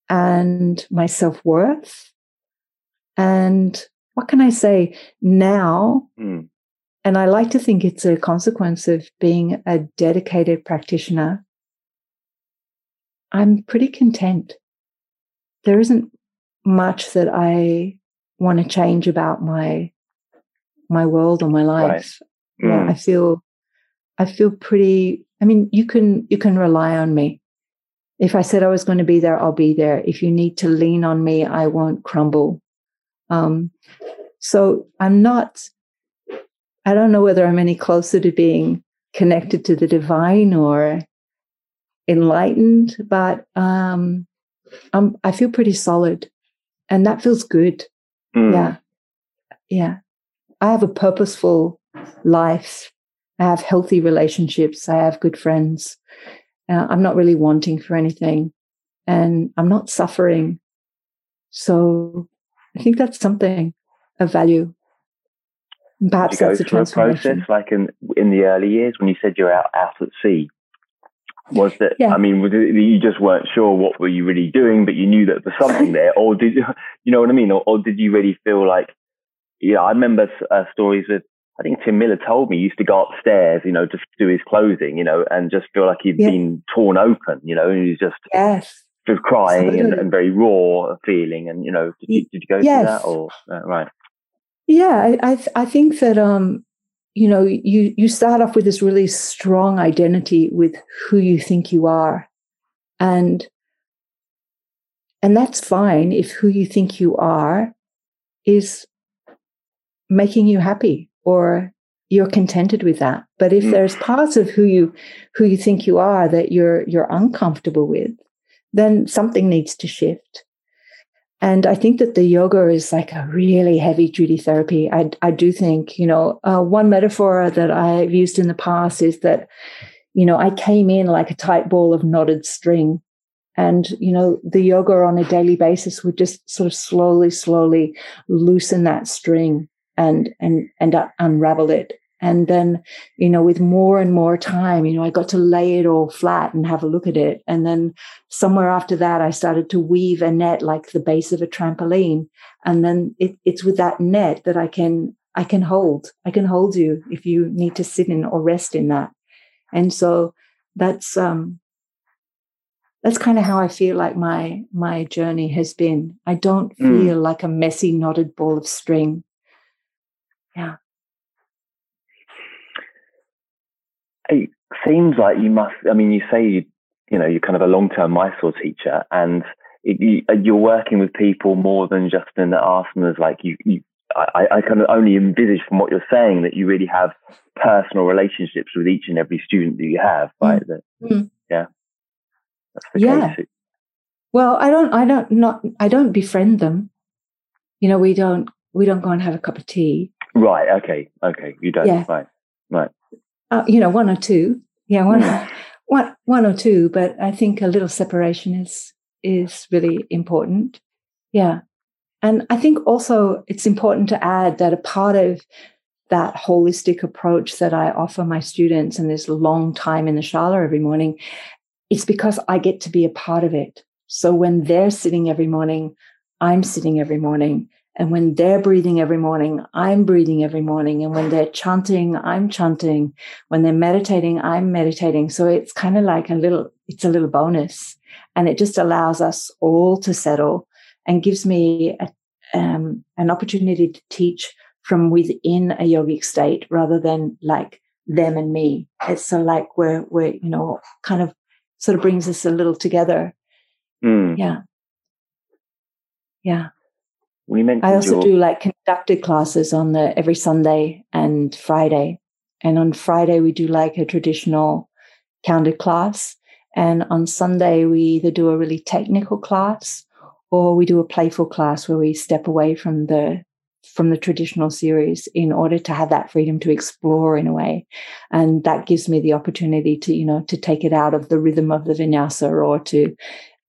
and my self worth. And what can I say now? Mm. And I like to think it's a consequence of being a dedicated practitioner. I'm pretty content. There isn't much that I want to change about my my world or my life. Right. Yeah, Mm. I feel I feel pretty I mean, you can you can rely on me. If I said I was going to be there, I'll be there. If you need to lean on me, I won't crumble. Um, so I'm not, I don't know whether I'm any closer to being connected to the divine or enlightened, but um, I'm, I feel pretty solid and that feels good. Mm. Yeah. Yeah. I have a purposeful life. I have healthy relationships. I have good friends. Uh, I'm not really wanting for anything and I'm not suffering. So I think that's something of value. Perhaps that's a a process transformation. like in in the early years when you said you're out out at sea? Was that Yeah. I mean, you just weren't sure what were you really doing, but you knew that there was something there, or did you, you know what I mean, or, or did you really feel like? Yeah, I remember uh, stories with. I think Tim Miller told me he used to go upstairs, you know, just do his clothing, you know, and just feel like he'd Yeah. been torn open, you know, and he was just Yes. just crying and, and very raw feeling, and you know, did you, did you go through that or uh, right? Yeah, I I, I think that um, you know, you you start off with this really strong identity with who you think you are, and and that's fine if who you think you are is making you happy or you're contented with that. But if Mm. there's parts of who you who you think you are that you're you're uncomfortable with, then something needs to shift. And I think that the yoga is like a really heavy duty therapy. I, I do think, you know, uh, one metaphor that I've used in the past is that, you know, I came in like a tight ball of knotted string. And, you know, the yoga on a daily basis would just sort of slowly, slowly loosen that string and, and, and uh, unravel it. And then, you know, with more and more time, you know, I got to lay it all flat and have a look at it. And then somewhere after that, I started to weave a net like the base of a trampoline. And then it, it's with that net that I can, I can hold, I can hold you if you need to sit in or rest in that. And so that's, um, that's kind of how I feel like my, my journey has been. I don't Mm. feel like a messy knotted ball of string. It seems like you must. I mean, you say you, you know you're kind of a long-term Mysore teacher, and it, you, you're working with people more than just in the asanas. Like you, you I, I kind of only envisage from what you're saying that you really have personal relationships with each and every student that you have. Right? That, Mm. Yeah, that's the Yeah. case. Well, I don't, I don't, not, I don't befriend them. You know, we don't, we don't go and have a cup of tea. Right. Okay. Okay. You don't. Yeah. Right. Uh, you know, one or two. Yeah, one, Mm. one, one or two. But I think a little separation is is really important. Yeah, and I think also it's important to add that a part of that holistic approach that I offer my students and this long time in the shala every morning, it's because I get to be a part of it. So when they're sitting every morning, I'm sitting every morning. And when they're breathing every morning, I'm breathing every morning. And when they're chanting, I'm chanting. When they're meditating, I'm meditating. So it's kind of like a little, it's a little bonus. And it just allows us all to settle and gives me a, um, an opportunity to teach from within a yogic state rather than like them and me. It's so like we're, we're, you know, kind of sort of brings us a little together. Mm. Yeah. Yeah. Mentioned I also your- do like conducted classes on the every Sunday and Friday. And on Friday we do like a traditional counted class. And on Sunday we either do a really technical class or we do a playful class where we step away from the from the traditional series in order to have that freedom to explore in a way. And that gives me the opportunity to, you know, to take it out of the rhythm of the vinyasa or to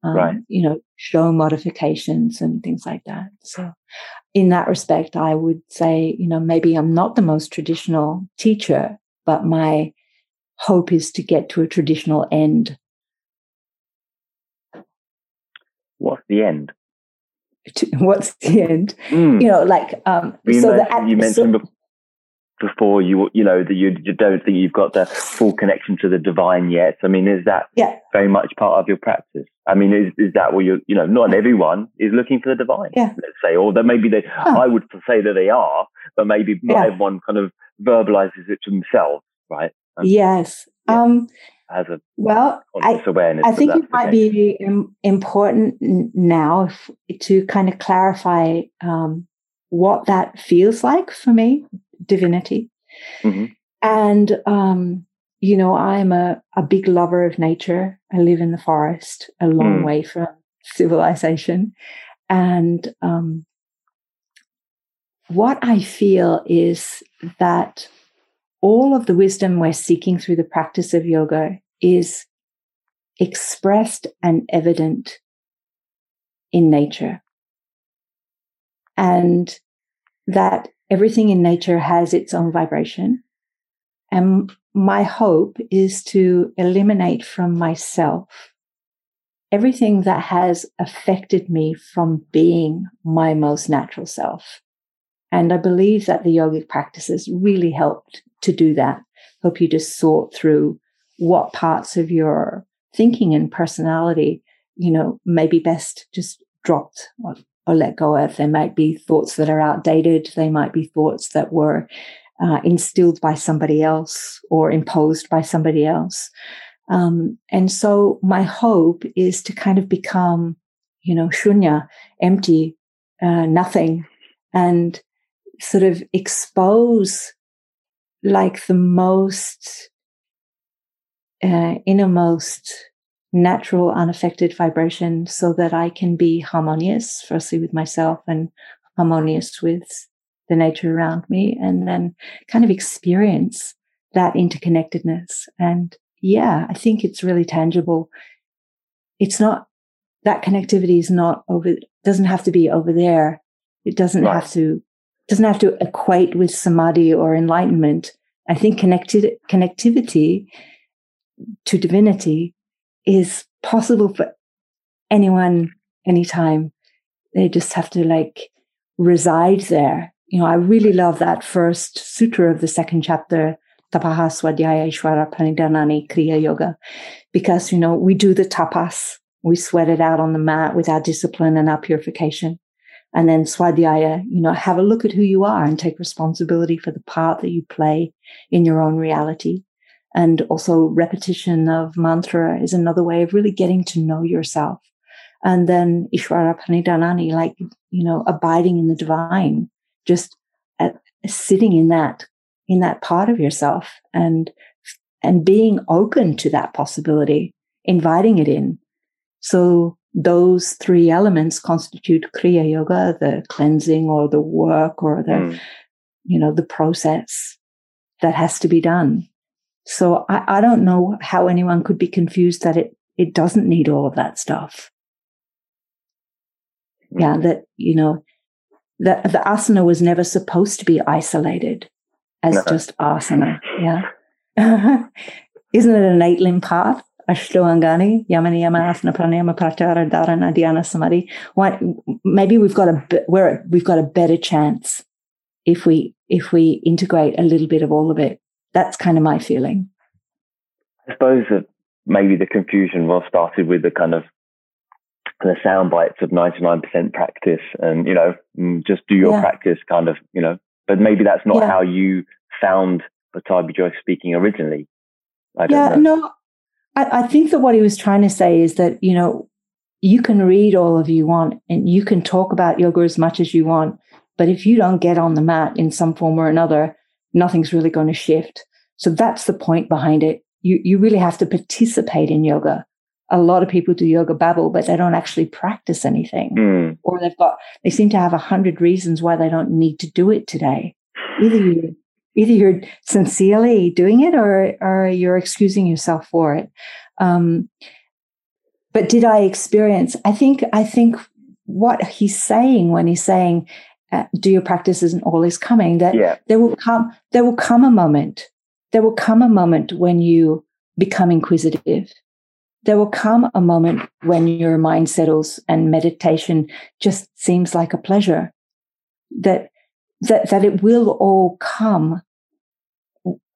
um, Right. you know, show modifications and things like that. So, in that respect, I would say, you know, maybe I'm not the most traditional teacher, but my hope is to get to a traditional end. What's the end? To, what's the end? Mm. You know, like um, you so mentioned, that you mentioned bef- before you you know that you, you don't think you've got the full connection to the divine yet. I mean, is that yeah. very much part of your practice? I mean, is is that what you're you know? Not everyone is looking for the divine. Yeah. Let's say, or that maybe they. Oh. I would say that they are, but maybe not Yeah. everyone kind of verbalizes it to themselves, right? Yes. Um, Has a well, I, awareness. I think it might be important now if, to kind of clarify um, what that feels like for me, divinity. Mhm. And, um, you know, I'm a, a big lover of nature. I live in the forest, a long Mm. way from civilization. And um, what I feel is that all of the wisdom we're seeking through the practice of yoga is expressed and evident in nature. And that everything in nature has its own vibration. And my hope is to eliminate from myself everything that has affected me from being my most natural self. And I believe that the yogic practices really helped to do that, help you to sort through what parts of your thinking and personality, you know, may be best just dropped or, or let go of. They might be thoughts that are outdated. They might be thoughts that were uh, instilled by somebody else or imposed by somebody else. Um, and so my hope is to kind of become, you know, shunya, empty, uh, nothing, and sort of expose like the most uh, innermost natural unaffected vibration so that I can be harmonious, firstly with myself and harmonious with the nature around me, and then kind of experience that interconnectedness. And yeah, I think it's really tangible. It's not that connectivity is not over, doesn't have to be over there. It doesn't Right. have to, doesn't have to equate with samadhi or enlightenment. I think connected connectivity to divinity is possible for anyone, anytime. They just have to like reside there. You know, I really love that first sutra of the second chapter, Tapaha Swadhyaya Ishvara Pranidhanani Kriya Yoga, because, you know, we do the tapas, we sweat it out on the mat with our discipline and our purification. And then Swadhyaya, you know, have a look at who you are and take responsibility for the part that you play in your own reality. And also repetition of mantra is another way of really getting to know yourself. And then Ishvara Pranidhanani, like, you know, abiding in the divine, just at, sitting in that, in that part of yourself and, and being open to that possibility, inviting it in. So those three elements constitute Kriya Yoga, the cleansing or the work or the, Mm. you know, the process that has to be done. So I, I don't know how anyone could be confused that it, it doesn't need all of that stuff. Yeah, that, you know, that the asana was never supposed to be isolated as No. just asana. Yeah. Isn't it an eight limb path? Ashtoangani, Yamani Yama Asana Pranayama Pratyahara Dharana Dhyana Samadhi. Why, maybe we've got a we're, we've got a better chance if we if we integrate a little bit of all of it. That's kind of my feeling. I suppose that maybe the confusion was started with the kind of the sound bites of 99% practice and, you know, mm, just do your Yeah. practice kind of, you know, but maybe that's not Yeah. how you found Pattabhi Jois speaking originally. I don't yeah, know. no, I, I think that what he was trying to say is that, you know, you can read all of you want and you can talk about yoga as much as you want. But if you don't get on the mat in some form or another, nothing's really going to shift. So that's the point behind it. You, you really have to participate in yoga. A lot of people do yoga babble, but they don't actually practice anything. Mm, Or they've got, they seem to have a hundred reasons why they don't need to do it today. Either you, either you're sincerely doing it or, or you're excusing yourself for it. Um, but did I experience? I think, I think what he's saying when he's saying, uh, do your practices and all is coming, that yeah. there will come, there will come a moment. there will come a moment when you become inquisitive. There will come a moment when your mind settles and meditation just seems like a pleasure. That that that it will all come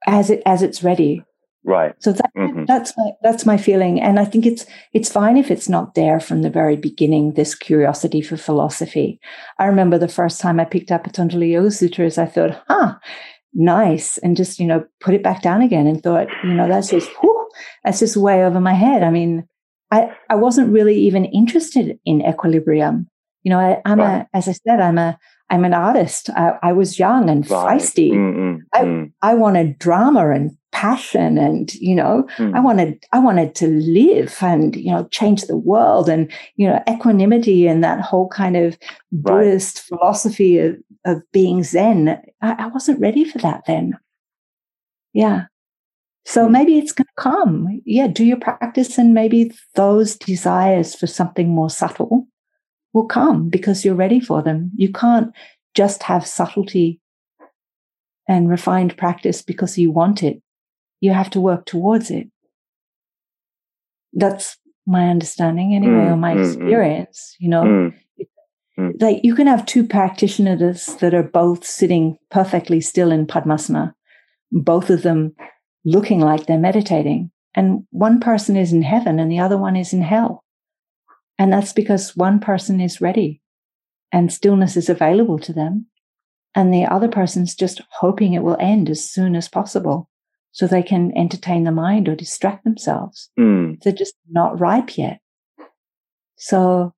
as it as it's ready. Right. So that, mm-hmm. that's my that's my feeling, and I think it's it's fine if it's not there from the very beginning. This curiosity for philosophy. I remember the first time I picked up Patanjali Yoga Sutras, I thought, "Huh, nice," and just you know put it back down again, and thought, you know, that's just whew, that's just way over my head. I mean, I I wasn't really even interested in equilibrium. You know, I, am right. a as I said, I'm a I'm an artist. I, I was young and right. feisty. Mm-mm, I, mm. I wanted drama and passion and you know mm. i wanted i wanted to live and you know change the world and you know equanimity and that whole kind of buddhist right. philosophy of, of being zen I, I, wasn't ready for that then yeah so mm. maybe it's going to come yeah do your practice and maybe those desires for something more subtle will come because you're ready for them you can't just have subtlety and refined practice because you want it you have to work towards it. That's my understanding anyway, mm, or my mm, mm. experience, you know. Mm, mm, like you can have two practitioners that are both sitting perfectly still in Padmasana, both of them looking like they're meditating. And one person is in heaven and the other one is in hell. And that's because one person is ready and stillness is available to them. And the other person's just hoping it will end as soon as possible so they can entertain the mind or distract themselves. Mm. They're just not ripe yet. So,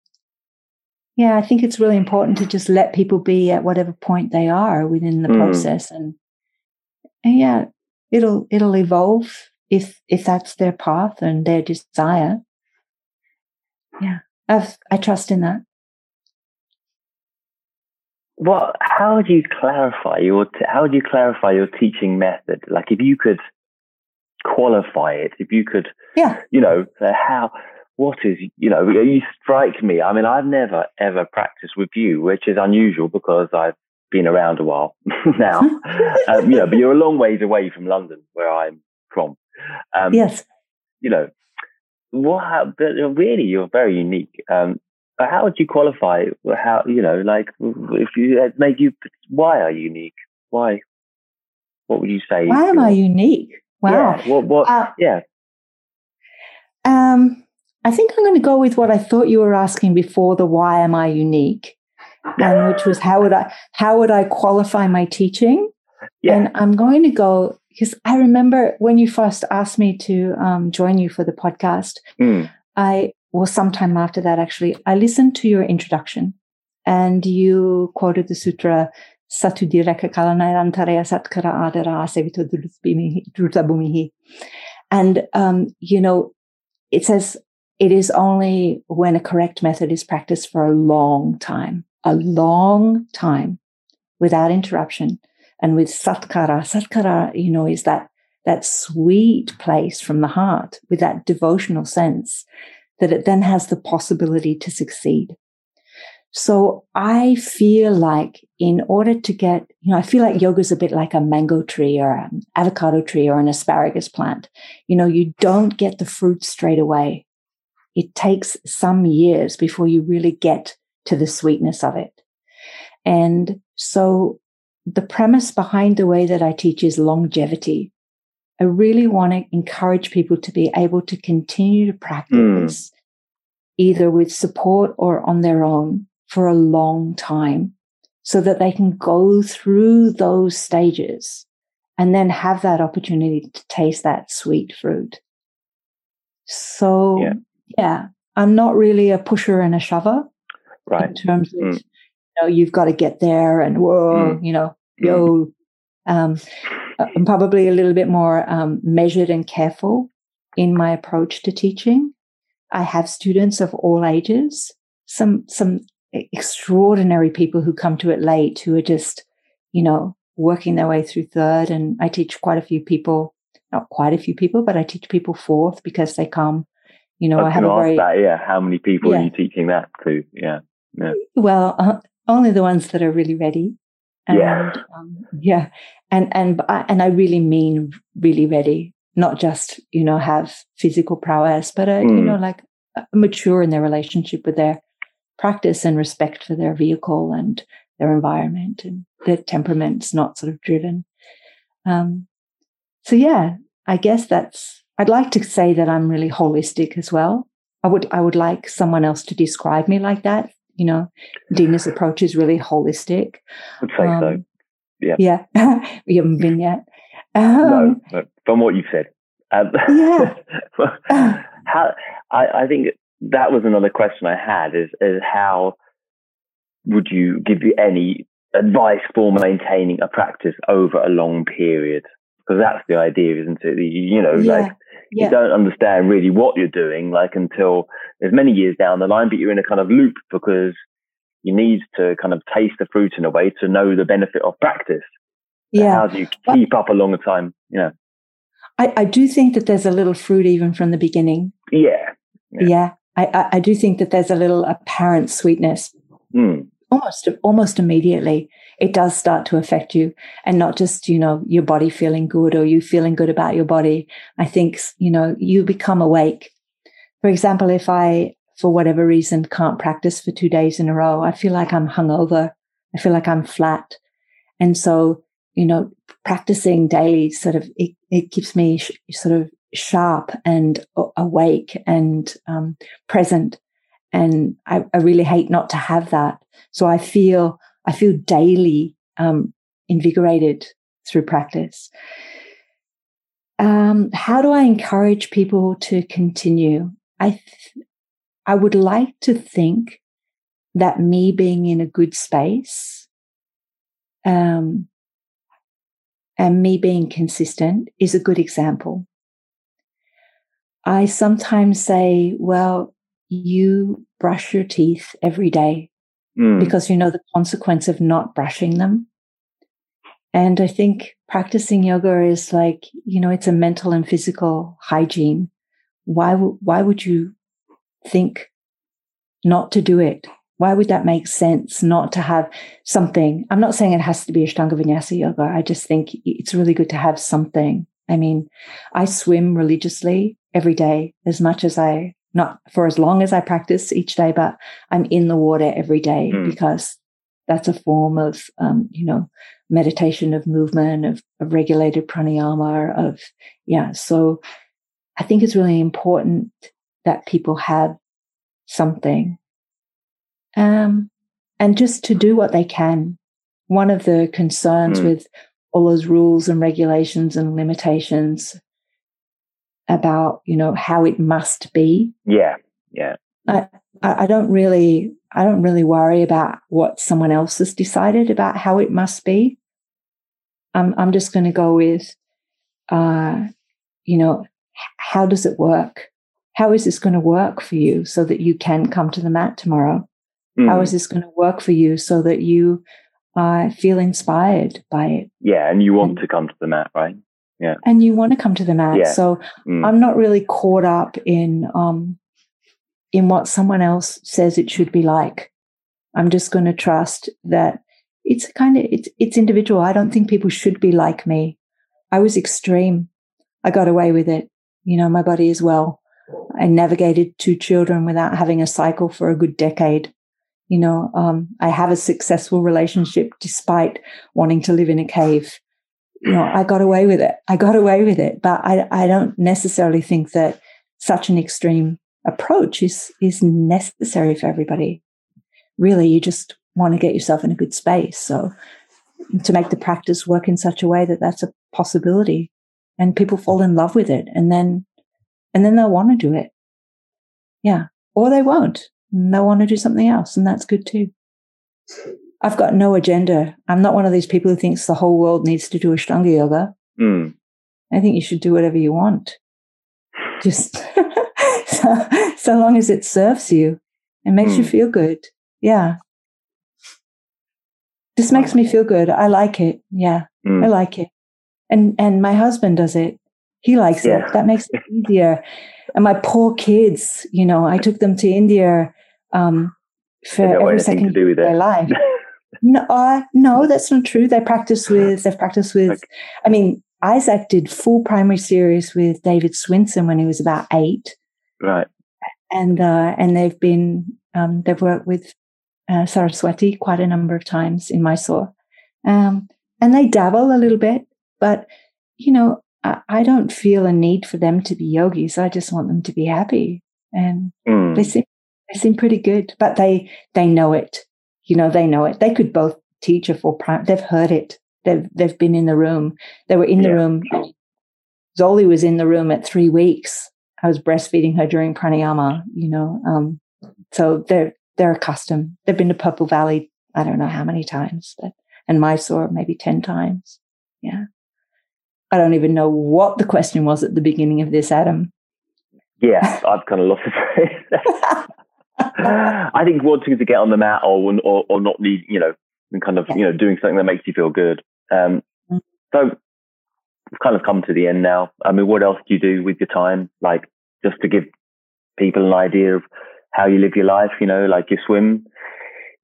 yeah, I think it's really important to just let people be at whatever point they are within the mm. process, and, and yeah, it'll it'll evolve if if that's their path and their desire. Yeah, I've, I trust in that. What how would you clarify your how would you clarify your teaching method? Like if you could qualify it if you could yeah. you know how what is you know you strike me i mean i've never ever practiced with you which is unusual because i've been around a while now. Um, you know but you're a long ways away from london where i'm from. Um, yes. you know what but really you're very unique. Um, but how would you qualify? How you know like if you make you why are you unique? Why? What would you say why am i unique? Wow. Yeah, what, what uh, yeah. um i think i'm going to go with what i thought you were asking before the why am i unique? And which was how would i how would i qualify my teaching? Yeah. and i'm going to go because i remember when you first asked me to um, join you for the podcast mm. i or sometime after that, actually, I listened to your introduction and you quoted the sutra Satudireka Kalanayantaraya Satkara Adara Asevito Drutabumihi. And, um, you know, it says it is only when a correct method is practiced for a long time, a long time without interruption and with satkara. Satkara, you know, is that, that sweet place from the heart with that devotional sense that it then has the possibility to succeed. So I feel like in order to get, you know, I feel like yoga is a bit like a mango tree or an avocado tree or an asparagus plant. You know, you don't get the fruit straight away. It takes some years before you really get to the sweetness of it. And so the premise behind the way that I teach is longevity. I really want to encourage people to be able to continue to practice mm. either with support or on their own for a long time so that they can go through those stages and then have that opportunity to taste that sweet fruit. So, yeah, yeah I'm not really a pusher and a shover. Right. In terms of, mm. you know, you've got to get there and whoa, mm. you know, mm. yo. Um, I'm probably a little bit more um, measured and careful in my approach to teaching. I have students of all ages, some some extraordinary people who come to it late who are just, you know, working their way through third. And I teach quite a few people, not quite a few people, but I teach people fourth because they come, you know, I, I have a very that, yeah. How many people yeah. are you teaching that to? Yeah, yeah. Well, uh, only the ones that are really ready And, Yeah. um, yeah, and and I- and I really mean really ready, not just you know have physical prowess, but uh, you Mm. know like uh, mature in their relationship with their practice and respect for their vehicle and their environment and their temperament's not sort of driven. Um, so yeah, I guess that's. I'd like to say that I'm really holistic as well. I would I would like someone else to describe me like that. You know, Dena's approach is really holistic. I'd say so. Um, Yeah. Yeah. we haven't been yet. No, Um, no, from what you've said. Um, Yeah. how I, I think that was another question I had is, is how would you give you any advice for maintaining a practice over a long period? Because that's the idea, isn't it? You, you know, Yeah. like yeah. you don't understand really what you're doing, like until there's many years down the line, but you're in a kind of loop because you need to kind of taste the fruit in a way to know the benefit of practice. Yeah. How do you But- keep up a longer time? You know, I, I do think that there's a little fruit even from the beginning. yeah. Yeah. Yeah. I, I, I do think that there's a little apparent sweetness Mm. Almost almost immediately it does start to affect you. And not just you know your body feeling good or you feeling good about your body. I think you know you become awake. For example if i for whatever reason can't practice for two days in a row i feel like i'm hungover. I feel like i'm flat. And so you know practicing daily sort of it, it keeps me sh- sort of sharp and awake and um, present and I, I really hate not to have that. So I feel I feel daily um, invigorated through practice. Um, how do I encourage people to continue? I th- I would like to think that me being in a good space, um, and me being consistent is a good example. I sometimes say, well, you brush your teeth every day Mm. because you know the consequence of not brushing them. And I think practicing yoga is like, you know, it's a mental and physical hygiene. Why, w- why would you think not to do it? Why would that make sense not to have something? I'm not saying it has to be Ashtanga Vinyasa yoga. I just think it's really good to have something. I mean, I swim religiously every day as much as I, not for as long as I practice each day, but I'm in the water every day Mm. because that's a form of, um, you know, meditation of movement, of, of regulated pranayama, of, yeah. So I think it's really important that people have something. Um, and just to do what they can. One of the concerns Mm. with all those rules and regulations and limitations about, you know, how it must be Yeah. Yeah. I, I don't really I don't really worry about what someone else has decided about how it must be. I'm I'm just going to go with, uh, you know, how does it work? How is this going to work for you so that you can come to the mat tomorrow? How Mm. is this going to work for you so that you uh, feel inspired by it Yeah. And you want to come to the mat, right? And you want to come to the mat? Yeah. So Mm. I'm not really caught up in um, in what someone else says it should be like. I'm just going to trust that it's kind of it's it's individual. I don't think people should be like me. I was extreme. I got away with it. You know, my body as well. I navigated two children without having a cycle for a good decade. You know, um, I have a successful relationship despite wanting to live in a cave you know, I got away with it. I got away with it. But I, I don't necessarily think that such an extreme approach is, is necessary for everybody. Really, you just want to get yourself in a good space. So to make the practice work in such a way that that's a possibility and people fall in love with it and then, and then they'll want to do it. Yeah. Or they won't. And they'll want to do something else. And that's good too. I've got no agenda. I'm not one of these people who thinks the whole world needs to do Ashtanga yoga. Mm. I think you should do whatever you want. Just so, so long as it serves you and makes you Hmm. feel good. Yeah. This makes me feel good. I like it. Yeah, I Mm. like it. And and my husband does it. He likes Yeah. it. That makes it easier. And my poor kids, you know, I took them to India um, for They don't want every second do with of their life. No, uh, no, that's not true. They practice with. They've practiced with. Okay. I mean, Isaac did full primary series with David Swenson when he was about eight. Right. And uh, and they've been um, they've worked with uh, Saraswati quite a number of times in Mysore, um, and they dabble a little bit. But you know, I, I, don't feel a need for them to be yogis. I just want them to be happy, and mm. they seem they seem pretty good. But they they know it. You know, they know it. They could both teach a full prime. They've heard it. They've they've been in the room. They were in yeah. the room. Zoli was in the room at three weeks. I was breastfeeding her during pranayama. You know, um, so they're they're accustomed. They've been to Purple Valley. I don't know how many times, but and Mysore maybe ten times. Yeah. I don't even know what the question was at the beginning of this, Adam. Yeah, I've kind of lost it. I think wanting to get on the mat or or, or not need, you know, and kind of yeah. you know doing something that makes you feel good. Um, mm-hmm. So we've kind of come to the end now. I mean, what else do you do with your time? Like just to give people an idea of how you live your life. You know, like you swim.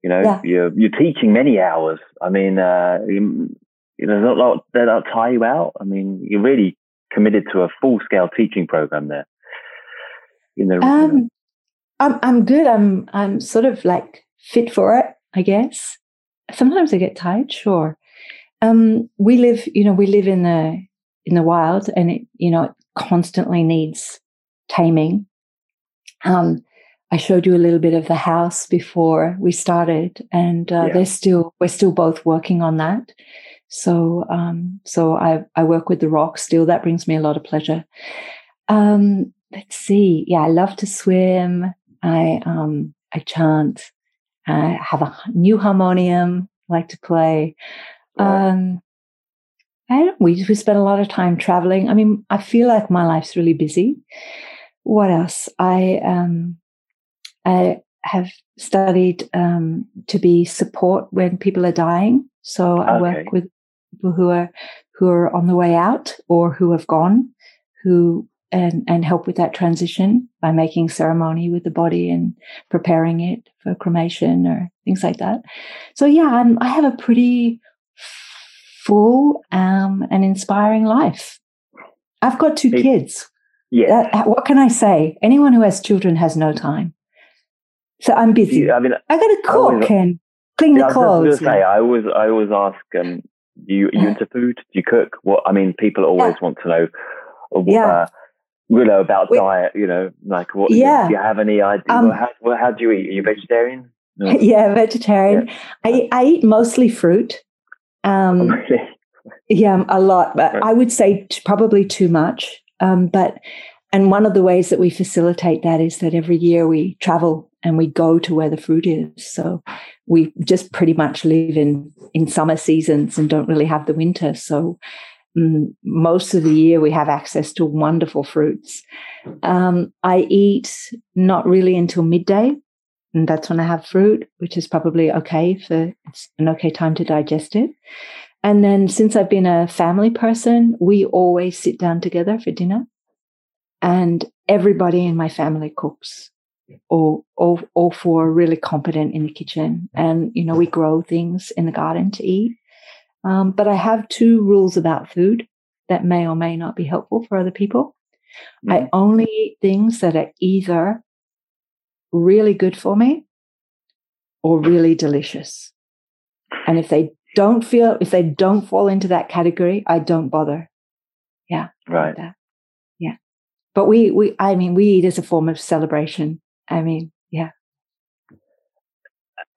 You know, yeah. you're you're teaching many hours. I mean, uh, you, you know, not that tie you out. I mean, you're really committed to a full scale teaching program there. You know, um, you know. I'm I'm good. I'm I'm sort of like fit for it, I guess. Sometimes I get tired, sure. Um, we live, you know, we live in the in the wild, and it, you know, it constantly needs taming. Um, I showed you a little bit of the house before we started, and uh, yeah. they're still we're still both working on that. So, um, so I I work with the rock still. That brings me a lot of pleasure. Um, let's see. Yeah, I love to swim. I um, I chant. I have a new harmonium. I like to play. Um, I don't. We we spend a lot of time traveling. I mean, I feel like my life's really busy. What else? I um, I have studied um, to be support when people are dying. So I okay. work with people who are who are on the way out or who have gone, who and, and help with that transition by making ceremony with the body and preparing it for cremation or things like that. So yeah, I'm, I have a pretty full um, and inspiring life. I've got two kids. Yeah. That, what can I say? Anyone who has children has no time. So I'm busy. Yeah, I mean, I got to cook always, and clean yeah, the clothes. I was say, I always, I always ask, um, you, you into food? Do you cook? What I mean, people always want to know. Uh, yeah. Know about we, diet. You know, like what? Yeah. Do you have any idea? Um, how, how do you eat? Are you vegetarian? No. Yeah, vegetarian. Yeah. I I eat mostly fruit. Um, oh, yeah, a lot, but I would say t- probably too much. Um, but and one of the ways that we facilitate that is that every year we travel and we go to where the fruit is. So we just pretty much live in in summer seasons and don't really have the winter. So most of the year we have access to wonderful fruits. Um, I eat not really until midday, and that's when I have fruit, which is probably okay for it's an okay time to digest it. And then since I've been a family person, we always sit down together for dinner, and everybody in my family cooks. All, all, all four really competent in the kitchen, and you know we grow things in the garden to eat. Um, but I have two rules about food that may or may not be helpful for other people. Mm-hmm. I only eat things that are either really good for me or really delicious. And if they don't feel, if they don't fall into that category, I don't bother. Yeah. Right. Like yeah. But we, we, I mean, we eat as a form of celebration. I mean, yeah.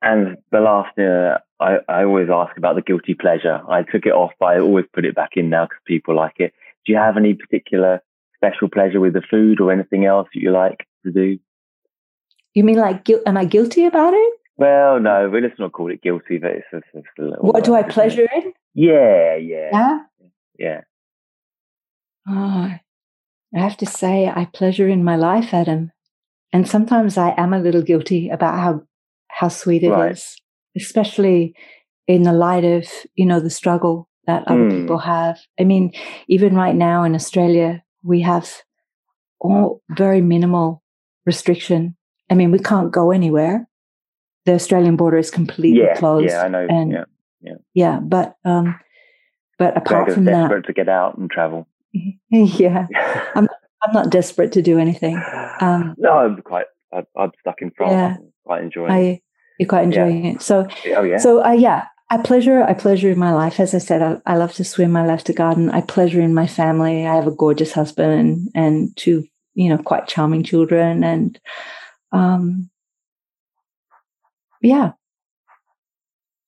And the last, uh, I, I always ask about the guilty pleasure. I took it off, but I always put it back in now because people like it. Do you have any particular special pleasure with the food or anything else that you like to do? You mean like, am I guilty about it? Well, no, we let's not call it guilty, but it's, it's, it's a little. What do I pleasure it? in? Yeah, yeah. Yeah? Yeah. Oh, I have to say, I pleasure in my life, Adam. And sometimes I am a little guilty about how, how sweet it right. is especially in the light of you know the struggle that other mm. people have. I mean, even right now in Australia, we have all very minimal restriction. I mean, we can't go anywhere. the Australian border is completely yeah, closed. Yeah, I know. And yeah, yeah. Yeah, but um, but apart from desperate that, to get out and travel. yeah, I'm I'm not desperate to do anything. Um, no, I'm quite. I, I'm stuck in France. Yeah. Quite enjoying. it. I you're quite enjoying it. So Oh yeah. so uh, yeah, I pleasure I pleasure in my life. As I said, I, I love to swim. I love to garden. I pleasure in my family. I have a gorgeous husband and, and two you know quite charming children and um yeah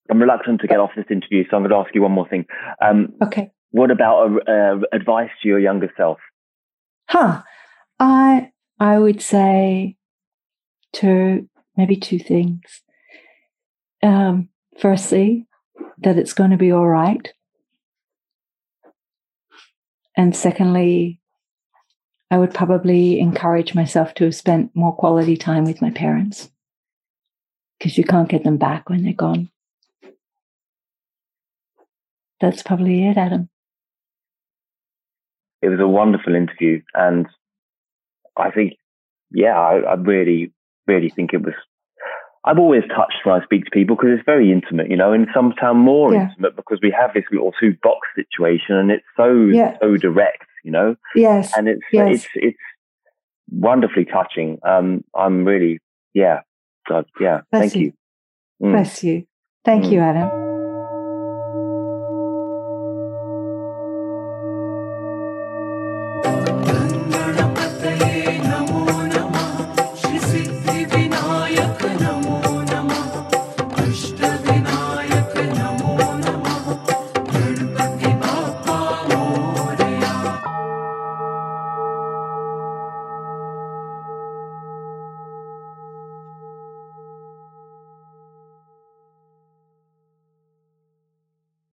I'm reluctant to get off this interview, so I'm going to ask you one more thing. Um, okay what about uh, advice to your younger self? Huh. I I would say two maybe two things. Um, firstly, that it's going to be all right. And secondly, I would probably encourage myself to have spent more quality time with my parents because you can't get them back when they're gone. That's probably it, Adam. It was a wonderful interview, and I think, yeah, I, I really, really think it was. I'm always touched when I speak to people because it's very intimate, you know, and sometimes more Yeah. intimate because we have this little two box situation, and it's so Yeah. so direct, you know, Yes. and it's Yes. it's it's wonderfully touching. Um, I'm really, yeah, God, yeah, Bless thank you. you. Mm. Bless you. Thank Mm. you, Adam.